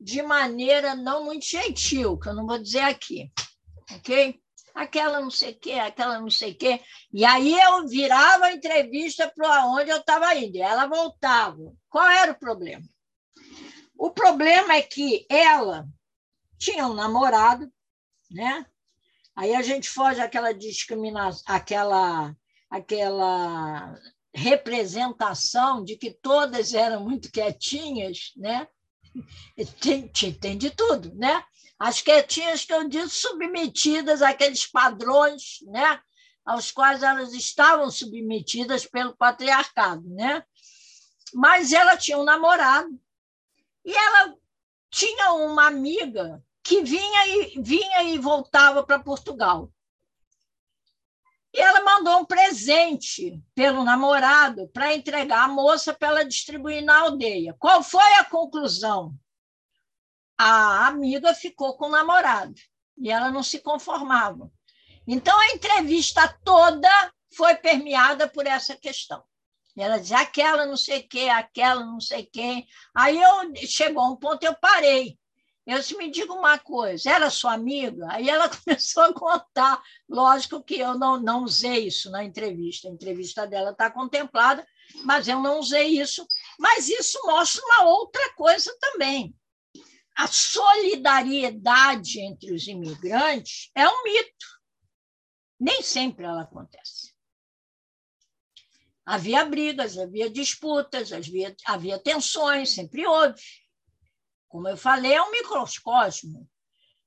de maneira não muito gentil, que eu não vou dizer aqui, ok? Aquela não sei o quê, aquela não sei o quê. E aí eu virava a entrevista para onde eu estava indo, e ela voltava. Qual era o problema? O problema é que ela tinha um namorado, né? Aí a gente foge àquela discriminação, aquela, aquela representação de que todas eram muito quietinhas, né? [LAUGHS] Tem, tem de tudo, né? As quietinhas que eu disse submetidas àqueles padrões né, aos quais elas estavam submetidas pelo patriarcado. Né? Mas ela tinha um namorado e ela tinha uma amiga que vinha e, vinha e voltava para Portugal. E ela mandou um presente pelo namorado para entregar à moça para ela distribuir na aldeia. Qual foi a conclusão? A amiga ficou com o namorado e ela não se conformava. Então, a entrevista toda foi permeada por essa questão. E ela dizia aquela não sei quê, aquela não sei quem. Aí eu, chegou um ponto, eu parei. Eu disse, me diga uma coisa, era sua amiga? Aí ela [LAUGHS] começou a contar. Lógico que eu não, não usei isso na entrevista. A entrevista dela está contemplada, mas eu não usei isso. Mas isso mostra uma outra coisa também a solidariedade entre os imigrantes é um mito. Nem sempre ela acontece. Havia brigas, havia disputas, havia, havia tensões, sempre houve. Como eu falei, é um microcosmo.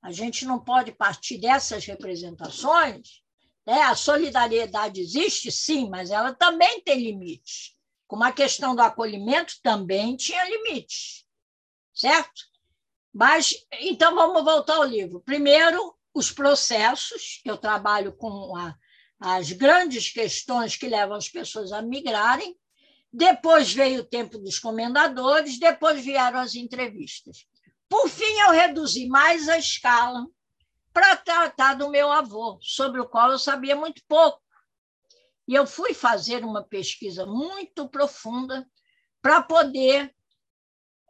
A gente não pode partir dessas representações. Né? A solidariedade existe, sim, mas ela também tem limites. Como a questão do acolhimento também tinha limites. Certo? Mas, então, vamos voltar ao livro. Primeiro, os processos, eu trabalho com a, as grandes questões que levam as pessoas a migrarem. Depois veio o tempo dos comendadores, depois vieram as entrevistas. Por fim, eu reduzi mais a escala para tratar do meu avô, sobre o qual eu sabia muito pouco. E eu fui fazer uma pesquisa muito profunda para poder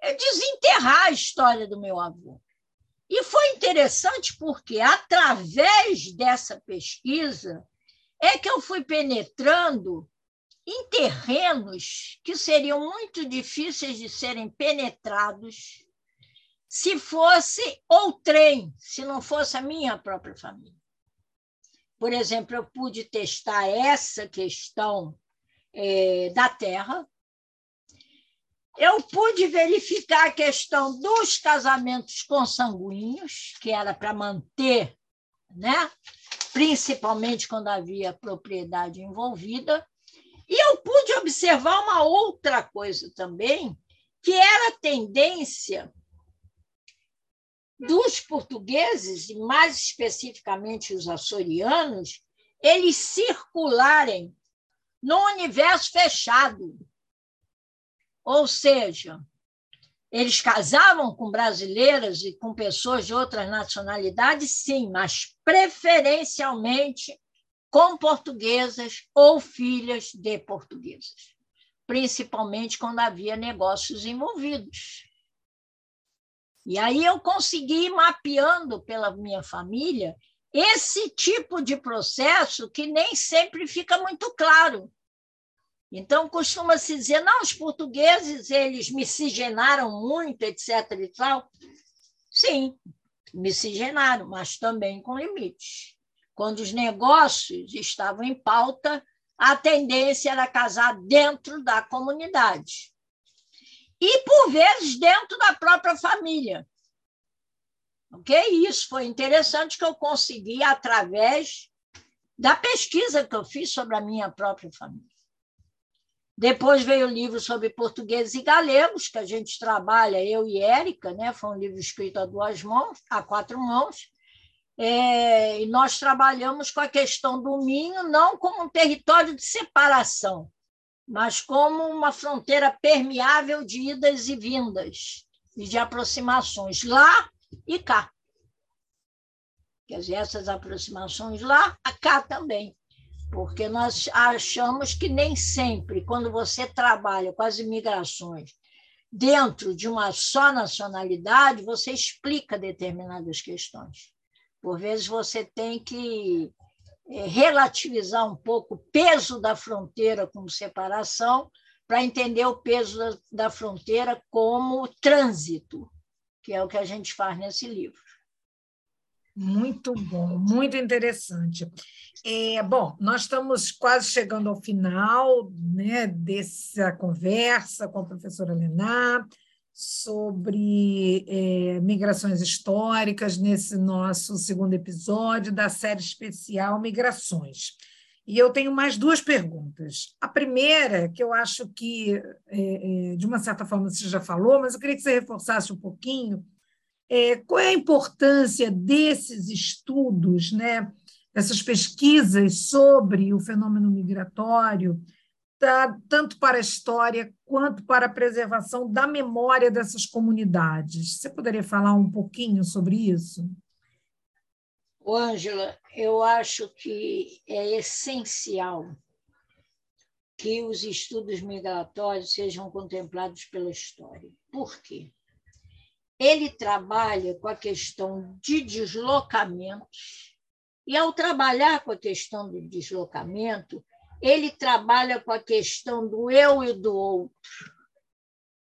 desenterrar a história do meu avô. E foi interessante porque, através dessa pesquisa, é que eu fui penetrando em terrenos que seriam muito difíceis de serem penetrados se fosse o trem, se não fosse a minha própria família. Por exemplo, eu pude testar essa questão é, da terra, eu pude verificar a questão dos casamentos consanguíneos, que era para manter, né? principalmente quando havia propriedade envolvida, e eu pude observar uma outra coisa também, que era a tendência dos portugueses, e mais especificamente os açorianos, eles circularem no universo fechado. Ou seja, eles casavam com brasileiras e com pessoas de outras nacionalidades, sim, mas preferencialmente com portuguesas ou filhas de portuguesas, principalmente quando havia negócios envolvidos. E aí eu consegui ir mapeando pela minha família esse tipo de processo que nem sempre fica muito claro. Então, costuma-se dizer, não, os portugueses, eles miscigenaram muito, etc. e tal. Sim, miscigenaram, mas também com limites. Quando os negócios estavam em pauta, a tendência era casar dentro da comunidade e, por vezes, dentro da própria família. Ok? Isso foi interessante que eu consegui através da pesquisa que eu fiz sobre a minha própria família. Depois veio o livro sobre portugueses e galegos, que a gente trabalha, eu e Érica, né? foi um livro escrito a duas mãos, a quatro mãos, é, e nós trabalhamos com a questão do Minho não como um território de separação, mas como uma fronteira permeável de idas e vindas e de aproximações lá e cá. Quer dizer, essas aproximações lá, cá também. Porque nós achamos que nem sempre, quando você trabalha com as imigrações dentro de uma só nacionalidade, você explica determinadas questões. Por vezes você tem que é, relativizar um pouco o peso da fronteira como separação, para entender o peso da, da fronteira como trânsito, que é o que a gente faz nesse livro. Muito bom, muito interessante. É, bom, nós estamos quase chegando ao final né, dessa conversa com a professora Lenar sobre é, migrações históricas nesse nosso segundo episódio da série especial Migrações. E eu tenho mais duas perguntas. A primeira, que eu acho que, é, é, de uma certa forma, você já falou, mas eu queria que você reforçasse um pouquinho. É, qual é a importância desses estudos, né, dessas pesquisas sobre o fenômeno migratório, tá, tanto para a história quanto para a preservação da memória dessas comunidades. Você poderia falar um pouquinho sobre isso? Ângela, eu acho que é essencial que os estudos migratórios sejam contemplados pela história. Por quê? Ele trabalha com a questão de deslocamentos, e ao trabalhar com a questão do deslocamento, ele trabalha com a questão do eu e do outro.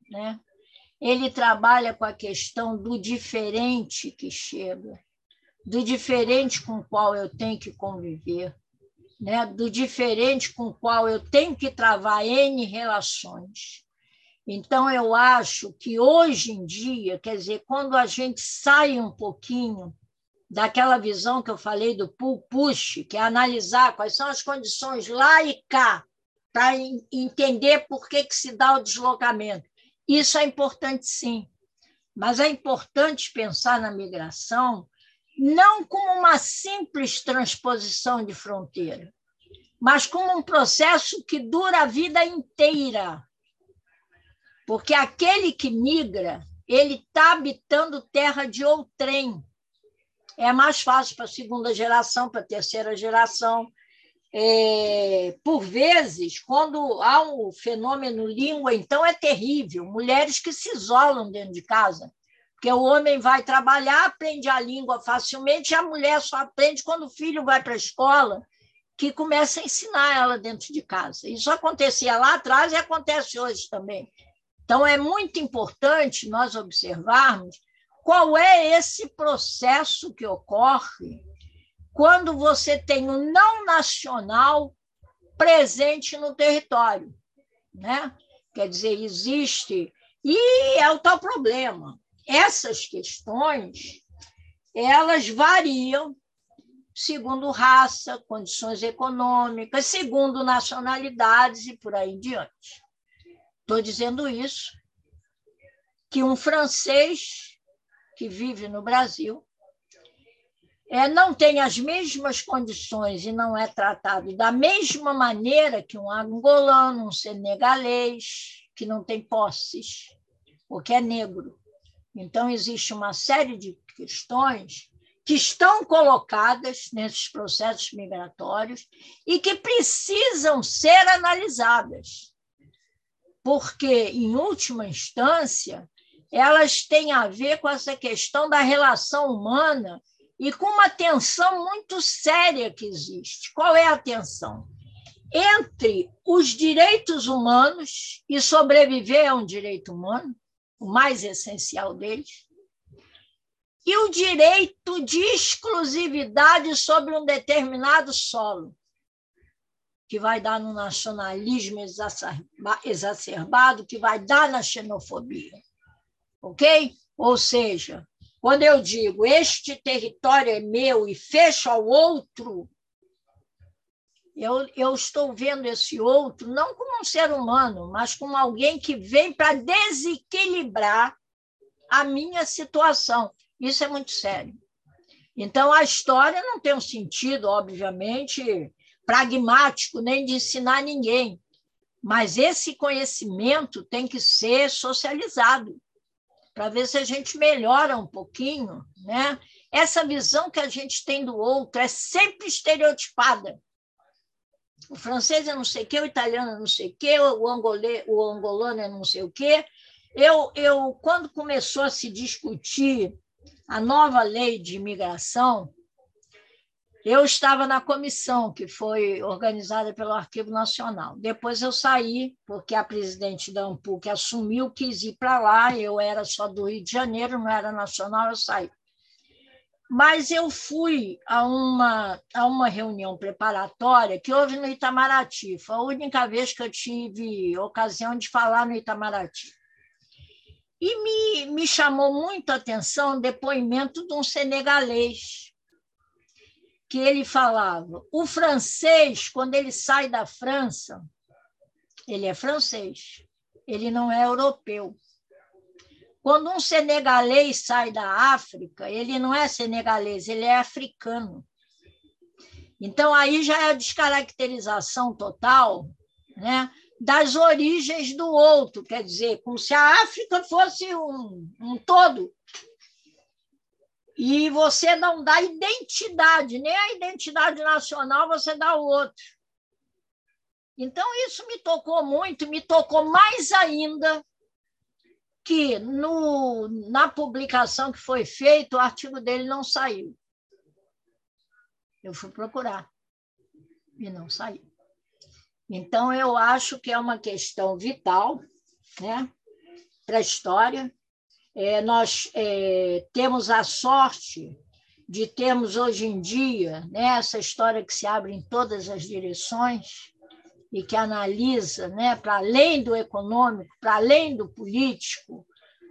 Né? Ele trabalha com a questão do diferente que chega, do diferente com o qual eu tenho que conviver. né, do diferente com o qual eu tenho que travar N relações. Então, eu acho que hoje em dia, quer dizer, quando a gente sai um pouquinho daquela visão que eu falei do pull-push, que é analisar quais são as condições lá e cá, para entender por que, que se dá o deslocamento. Isso é importante, sim, mas é importante pensar na migração não como uma simples transposição de fronteira, mas como um processo que dura a vida inteira. Porque aquele que migra, ele está habitando terra de outrem. É mais fácil para a segunda geração, para a terceira geração. É, por vezes, quando há um fenômeno língua, então é terrível. Mulheres que se isolam dentro de casa porque o homem vai trabalhar, aprende a língua facilmente, e a mulher só aprende quando o filho vai para a escola, que começa a ensinar ela dentro de casa. Isso acontecia lá atrás e acontece hoje também. Então, é muito importante nós observarmos qual é esse processo que ocorre quando você tem o não nacional presente no território. Né? Quer dizer, existe. E é o tal problema essas questões elas variam segundo raça, condições econômicas, segundo nacionalidades e por aí em diante. Estou dizendo isso, que um francês que vive no Brasil é, não tem as mesmas condições e não é tratado da mesma maneira que um angolano, um senegalês, que não tem posses, ou que é negro. Então, existe uma série de questões que estão colocadas nesses processos migratórios e que precisam ser analisadas, porque, em última instância, elas têm a ver com essa questão da relação humana e com uma tensão muito séria que existe. Qual é a tensão? Entre os direitos humanos, e sobreviver é um direito humano, o mais essencial deles, e o direito de exclusividade sobre um determinado solo, que vai dar no nacionalismo exacerbado, que vai dar na xenofobia. Ok? Ou seja, quando eu digo este território é meu e fecho ao outro, eu, eu estou vendo esse outro não como um ser humano, mas como alguém que vem para desequilibrar a minha situação. Isso é muito sério. Então, a história não tem um sentido, obviamente, pragmático, nem de ensinar ninguém. Mas esse conhecimento tem que ser socializado, para ver se a gente melhora um pouquinho. Né? Essa visão que a gente tem do outro é sempre estereotipada o francês é não sei o quê, o italiano é não sei o quê, o, angolê, o angolano é não sei o quê. Eu, eu, quando começou a se discutir a nova lei de imigração, eu estava na comissão que foi organizada pelo Arquivo Nacional. Depois eu saí, porque a presidente da AMPU, que assumiu, quis ir para lá, eu era só do Rio de Janeiro, não era nacional, eu saí. Mas eu fui a uma, a uma reunião preparatória que houve no Itamaraty. Foi a única vez que eu tive ocasião de falar no Itamaraty. E me, me chamou muito a atenção o depoimento de um senegalês, que ele falava: o francês, quando ele sai da França, ele é francês, ele não é europeu. Quando um senegalês sai da África, ele não é senegalês, ele é africano. Então, aí já é a descaracterização total né, das origens do outro, quer dizer, como se a África fosse um, um todo. E você não dá identidade, nem a identidade nacional você dá ao outro. Então, isso me tocou muito, me tocou mais ainda que no, na publicação que foi feita, o artigo dele não saiu. Eu fui procurar e não saiu. Então, eu acho que é uma questão vital né, para a história. É, nós é, temos a sorte de termos hoje em dia né, essa história que se abre em todas as direções e que analisa, né, para além do econômico, para além do político,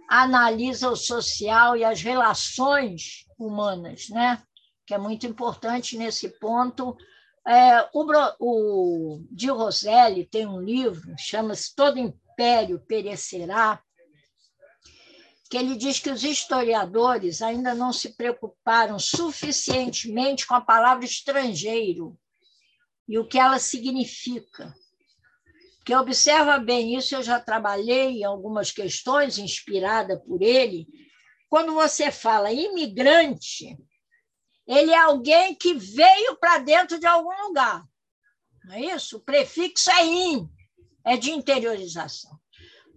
analisa o social e as relações humanas, né, que é muito importante nesse ponto. É, o, o Di Rosselli tem um livro, chama-se Todo Império Perecerá, que ele diz que os historiadores ainda não se preocuparam suficientemente com a palavra estrangeiro e o que ela significa. Que observa bem isso, eu já trabalhei em algumas questões inspirada por ele. Quando você fala imigrante, ele é alguém que veio para dentro de algum lugar. Não é isso? O prefixo é in, é de interiorização.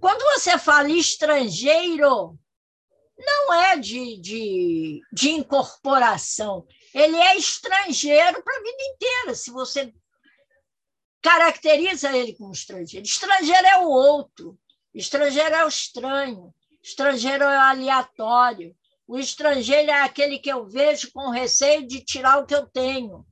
Quando você fala estrangeiro, não é de, de, de incorporação, ele é estrangeiro para a vida inteira. Se você caracteriza ele como estrangeiro, estrangeiro é o outro, estrangeiro é o estranho, estrangeiro é o aleatório, o estrangeiro é aquele que eu vejo com receio de tirar o que eu tenho.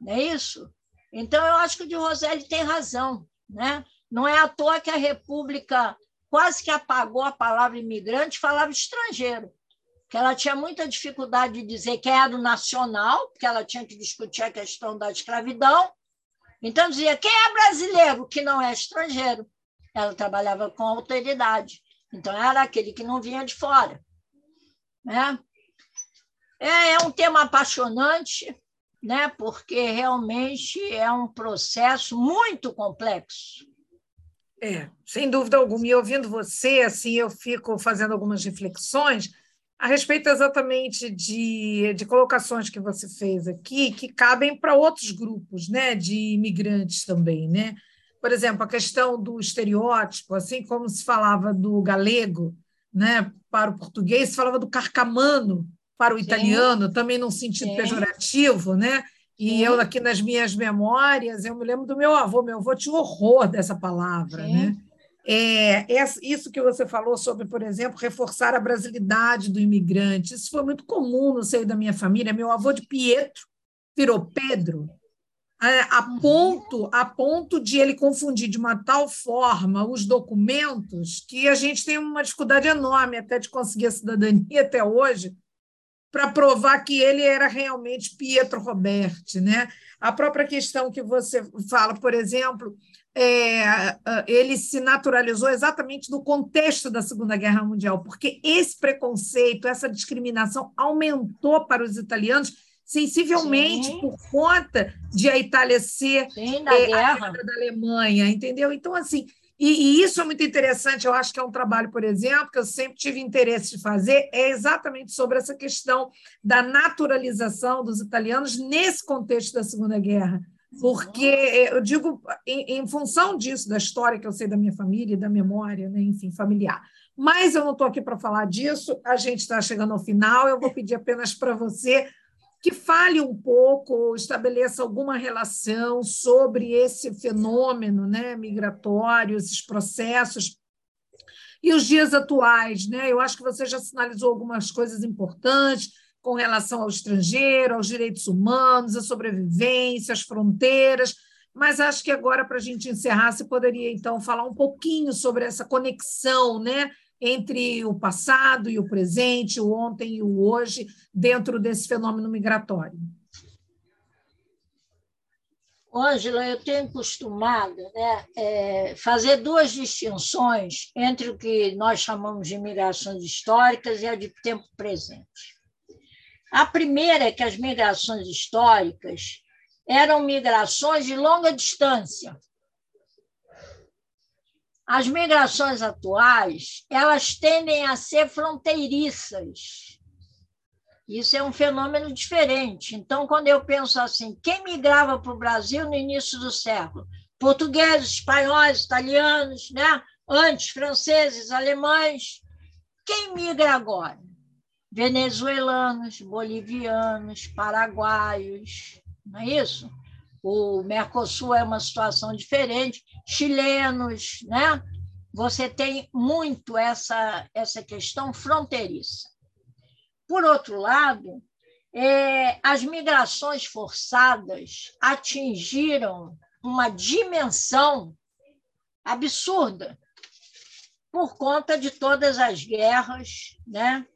Não é isso? Então, eu acho que o de Roselli tem razão. Né? Não é à toa que a República quase que apagou a palavra imigrante, falava estrangeiro, que ela tinha muita dificuldade de dizer que era do nacional, porque ela tinha que discutir a questão da escravidão. Então dizia quem é brasileiro que não é estrangeiro. Ela trabalhava com autoridade. Então era aquele que não vinha de fora, né? É, é um tema apaixonante, né? Porque realmente é um processo muito complexo é, sem dúvida alguma. E ouvindo você, assim, eu fico fazendo algumas reflexões a respeito exatamente de, de colocações que você fez aqui, que cabem para outros grupos né, de imigrantes também. Né? Por exemplo, a questão do estereótipo, assim como se falava do galego né, para o português, se falava do carcamano para o Sim. italiano, também num sentido Sim. pejorativo, né? E eu, aqui nas minhas memórias, eu me lembro do meu avô. Meu avô tinha horror dessa palavra. Né? É, isso que você falou sobre, por exemplo, reforçar a brasilidade do imigrante. Isso foi muito comum no seio da minha família. Meu avô de Pietro virou Pedro, a, a, uhum. ponto, a ponto de ele confundir de uma tal forma os documentos que a gente tem uma dificuldade enorme até de conseguir a cidadania até hoje, para provar que ele era realmente Pietro Roberti. Né? A própria questão que você fala, por exemplo, é, ele se naturalizou exatamente no contexto da Segunda Guerra Mundial, porque esse preconceito, essa discriminação aumentou para os italianos sensivelmente Sim. por conta de a Itália ser Sim, da, é, guerra. da Alemanha, entendeu? Então, assim, e, e, isso é muito interessante, eu acho que é um trabalho, por exemplo, que eu sempre tive interesse de fazer, é exatamente sobre essa questão da naturalização dos italianos nesse contexto da Segunda Guerra. Porque eu digo, em, em função disso, da história que eu sei da minha família, da memória, né, enfim, familiar. Mas eu não estou aqui para falar disso, a gente está chegando ao final, eu vou pedir apenas para você que fale um pouco, estabeleça alguma relação sobre esse fenômeno né, migratório, esses processos e os dias atuais. Né? Eu acho que você já sinalizou algumas coisas importantes com relação ao estrangeiro, aos direitos humanos, à sobrevivência, às fronteiras, mas acho que agora, para a gente encerrar, você poderia, então, falar um pouquinho sobre essa conexão né, entre o passado e o presente, o ontem e o hoje, dentro desse fenômeno migratório? Ângela, eu tenho costumado né, é, fazer duas distinções entre o que nós chamamos de migrações históricas e a de tempo presente. A primeira é que as migrações históricas eram migrações de longa distância, as migrações atuais, elas tendem a ser fronteiriças. Isso é um fenômeno diferente. Então, quando eu penso assim, quem migrava para o Brasil no início do século? Portugueses, espanhóis, italianos, né? antes franceses, alemães. Quem migra agora? Venezuelanos, bolivianos, paraguaios, não é isso? O Mercosul é uma situação diferente, chilenos, né? Você tem muito essa, essa questão fronteiriça. Por outro lado, é, as migrações forçadas atingiram uma dimensão absurda por conta de todas as guerras né,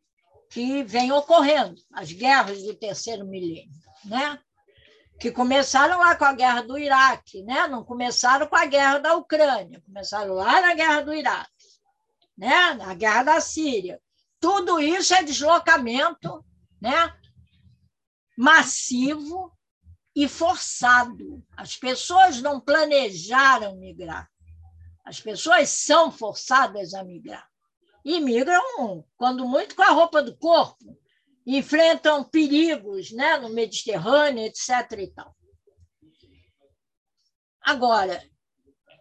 que vêm ocorrendo, as guerras do terceiro milênio, né? Que começaram lá com a guerra do Iraque, né? não começaram com a guerra da Ucrânia, começaram lá na guerra do Iraque, né? na guerra da Síria. Tudo isso é deslocamento né? massivo e forçado. As pessoas não planejaram migrar. As pessoas são forçadas a migrar. E migram, quando muito, com a roupa do corpo, enfrentam perigos né, no Mediterrâneo, etc. E tal. Agora,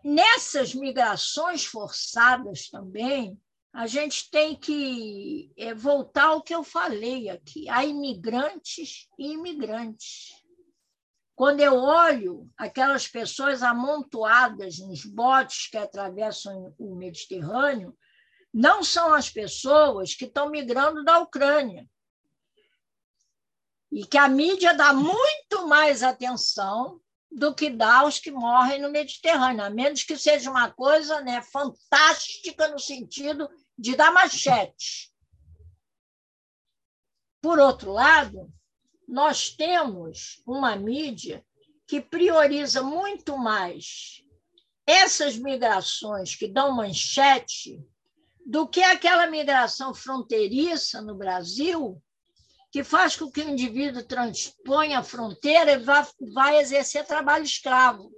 nessas migrações forçadas também, a gente tem que é, voltar ao que eu falei aqui: há imigrantes e imigrantes. Quando eu olho aquelas pessoas amontoadas nos botes que atravessam o Mediterrâneo, não são as pessoas que estão migrando da Ucrânia. E que a mídia dá muito mais atenção do que dá aos que morrem no Mediterrâneo, a menos que seja uma coisa né, fantástica no sentido de dar machete. Por outro lado, nós temos uma mídia que prioriza muito mais essas migrações que dão manchete do que aquela migração fronteiriça no Brasil que faz com que o indivíduo transponha a fronteira e vá, vai exercer trabalho escravo.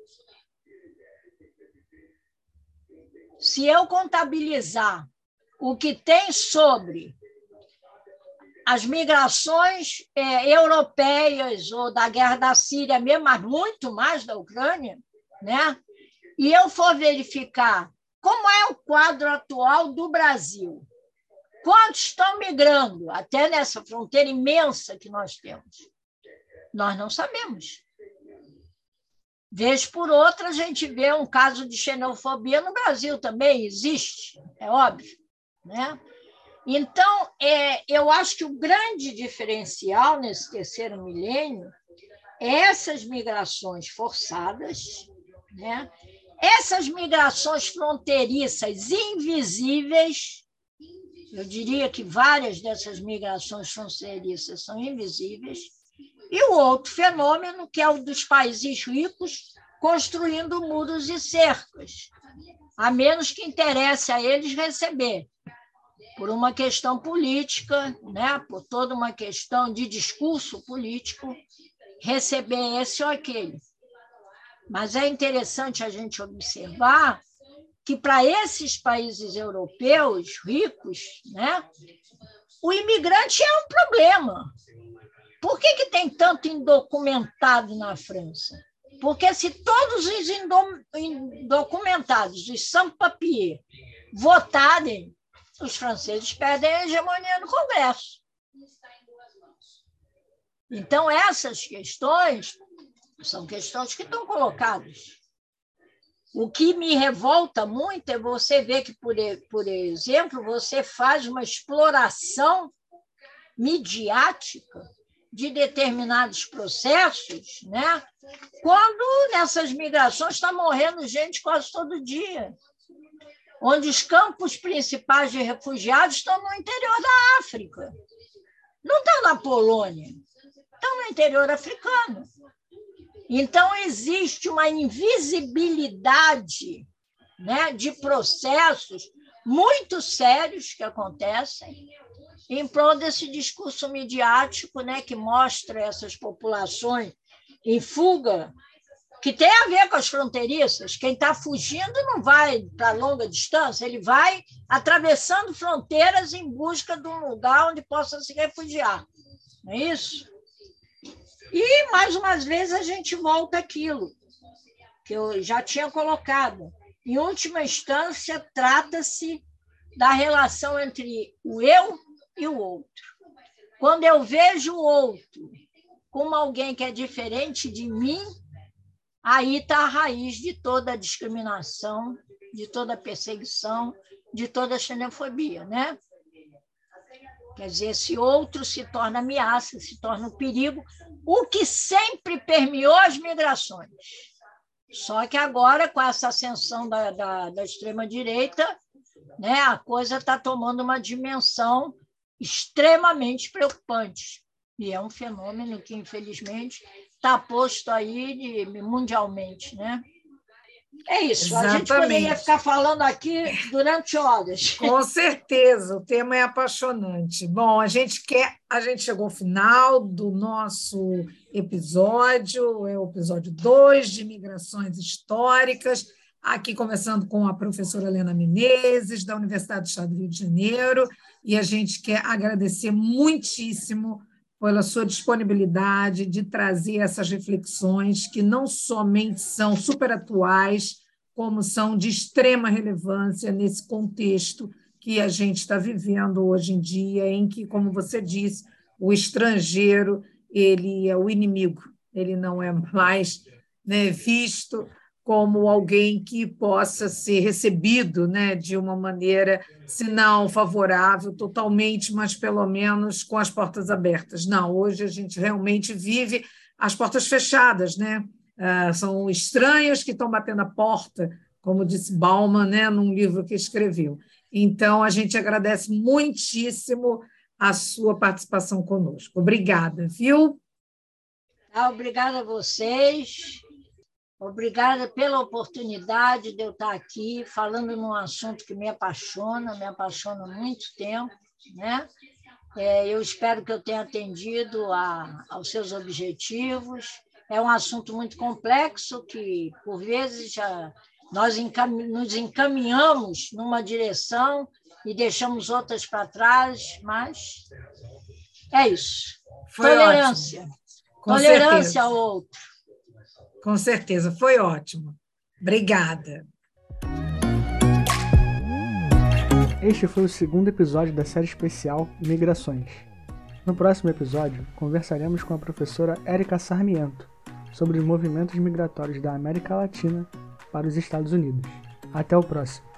Se eu contabilizar o que tem sobre as migrações é, europeias ou da guerra da Síria mesmo, mas muito mais da Ucrânia, né? e eu for verificar como é o quadro atual do Brasil, quantos estão migrando até nessa fronteira imensa que nós temos? Nós não sabemos. Vez por outra, a gente vê um caso de xenofobia no Brasil também, existe, é óbvio. Né? Então, é, eu acho que o grande diferencial nesse terceiro milênio é essas migrações forçadas, né? essas migrações fronteiriças invisíveis, eu diria que várias dessas migrações fronteiriças são invisíveis, e o outro fenômeno, que é o dos países ricos construindo muros e cercas, a menos que interesse a eles receber por uma questão política, né, por toda uma questão de discurso político, receber esse ou aquele. Mas é interessante a gente observar que, para esses países europeus ricos, né, o imigrante é um problema. Por que, que tem tanto indocumentado na França? Porque se todos os indocumentados, os sans-papiers, votarem os franceses perdem a hegemonia no Congresso. Então, essas questões são questões que estão colocadas. O que me revolta muito é você ver que, por, por exemplo, você faz uma exploração midiática de determinados processos, né? quando nessas migrações está morrendo gente quase todo dia onde os campos principais de refugiados estão no interior da África. Não estão na Polônia, estão no interior africano. Então, existe uma invisibilidade né, de processos muito sérios que acontecem em prol desse discurso midiático né, que mostra essas populações em fuga que tem a ver com as fronteiriças. Quem está fugindo não vai para longa distância, ele vai atravessando fronteiras em busca de um lugar onde possa se refugiar. Não é isso? E, mais uma vez, a gente volta àquilo que eu já tinha colocado. Em última instância, trata-se da relação entre o eu e o outro. Quando eu vejo o outro como alguém que é diferente de mim, aí está a raiz de toda a discriminação, de toda a perseguição, de toda a xenofobia, né? Quer dizer, esse outro se torna ameaça, se torna um perigo, o que sempre permeou as migrações. Só que agora, com essa ascensão da, da, da extrema-direita, né, a coisa está tomando uma dimensão extremamente preocupante. E é um fenômeno que, infelizmente, está posto aí de, mundialmente. Né? É isso, Exatamente. a gente poderia ficar falando aqui durante horas. [LAUGHS] Com certeza, o tema é apaixonante. Bom, a gente quer, a gente chegou ao final do nosso episódio, é o episódio 2 de Migrações Históricas, aqui começando com a professora Helena Menezes, da Universidade do Estado do Rio de Janeiro, e a gente quer agradecer muitíssimo pela sua disponibilidade de trazer essas reflexões que não somente são super atuais, como são de extrema relevância nesse contexto que a gente está vivendo hoje em dia, em que, como você disse, o estrangeiro ele é o inimigo, ele não é mais né, visto como alguém que possa ser recebido né, de uma maneira, se não favorável totalmente, mas pelo menos com as portas abertas. Não, hoje a gente realmente vive as portas fechadas, né? Ah, são estranhos que estão batendo a porta, como disse Bauman, né, num livro que escreveu. Então, a gente agradece muitíssimo a sua participação conosco. Obrigada, viu? Ah, obrigada a vocês. Obrigada pela oportunidade de eu estar aqui falando num assunto que me apaixona, me apaixona há muito tempo, né? É, eu espero que eu tenha atendido a, aos seus objetivos. É um assunto muito complexo que, por vezes, já nós encam nos encaminhamos numa direção e deixamos outras para trás, mas é isso. Foi Tolerância. Tolerância certeza. ao outro. Com certeza, foi ótimo. Obrigada. Este foi o segundo episódio da série especial Migrações. No próximo episódio, conversaremos com a professora Érica Sarmiento sobre os movimentos migratórios da América Latina para os Estados Unidos. Até o próximo!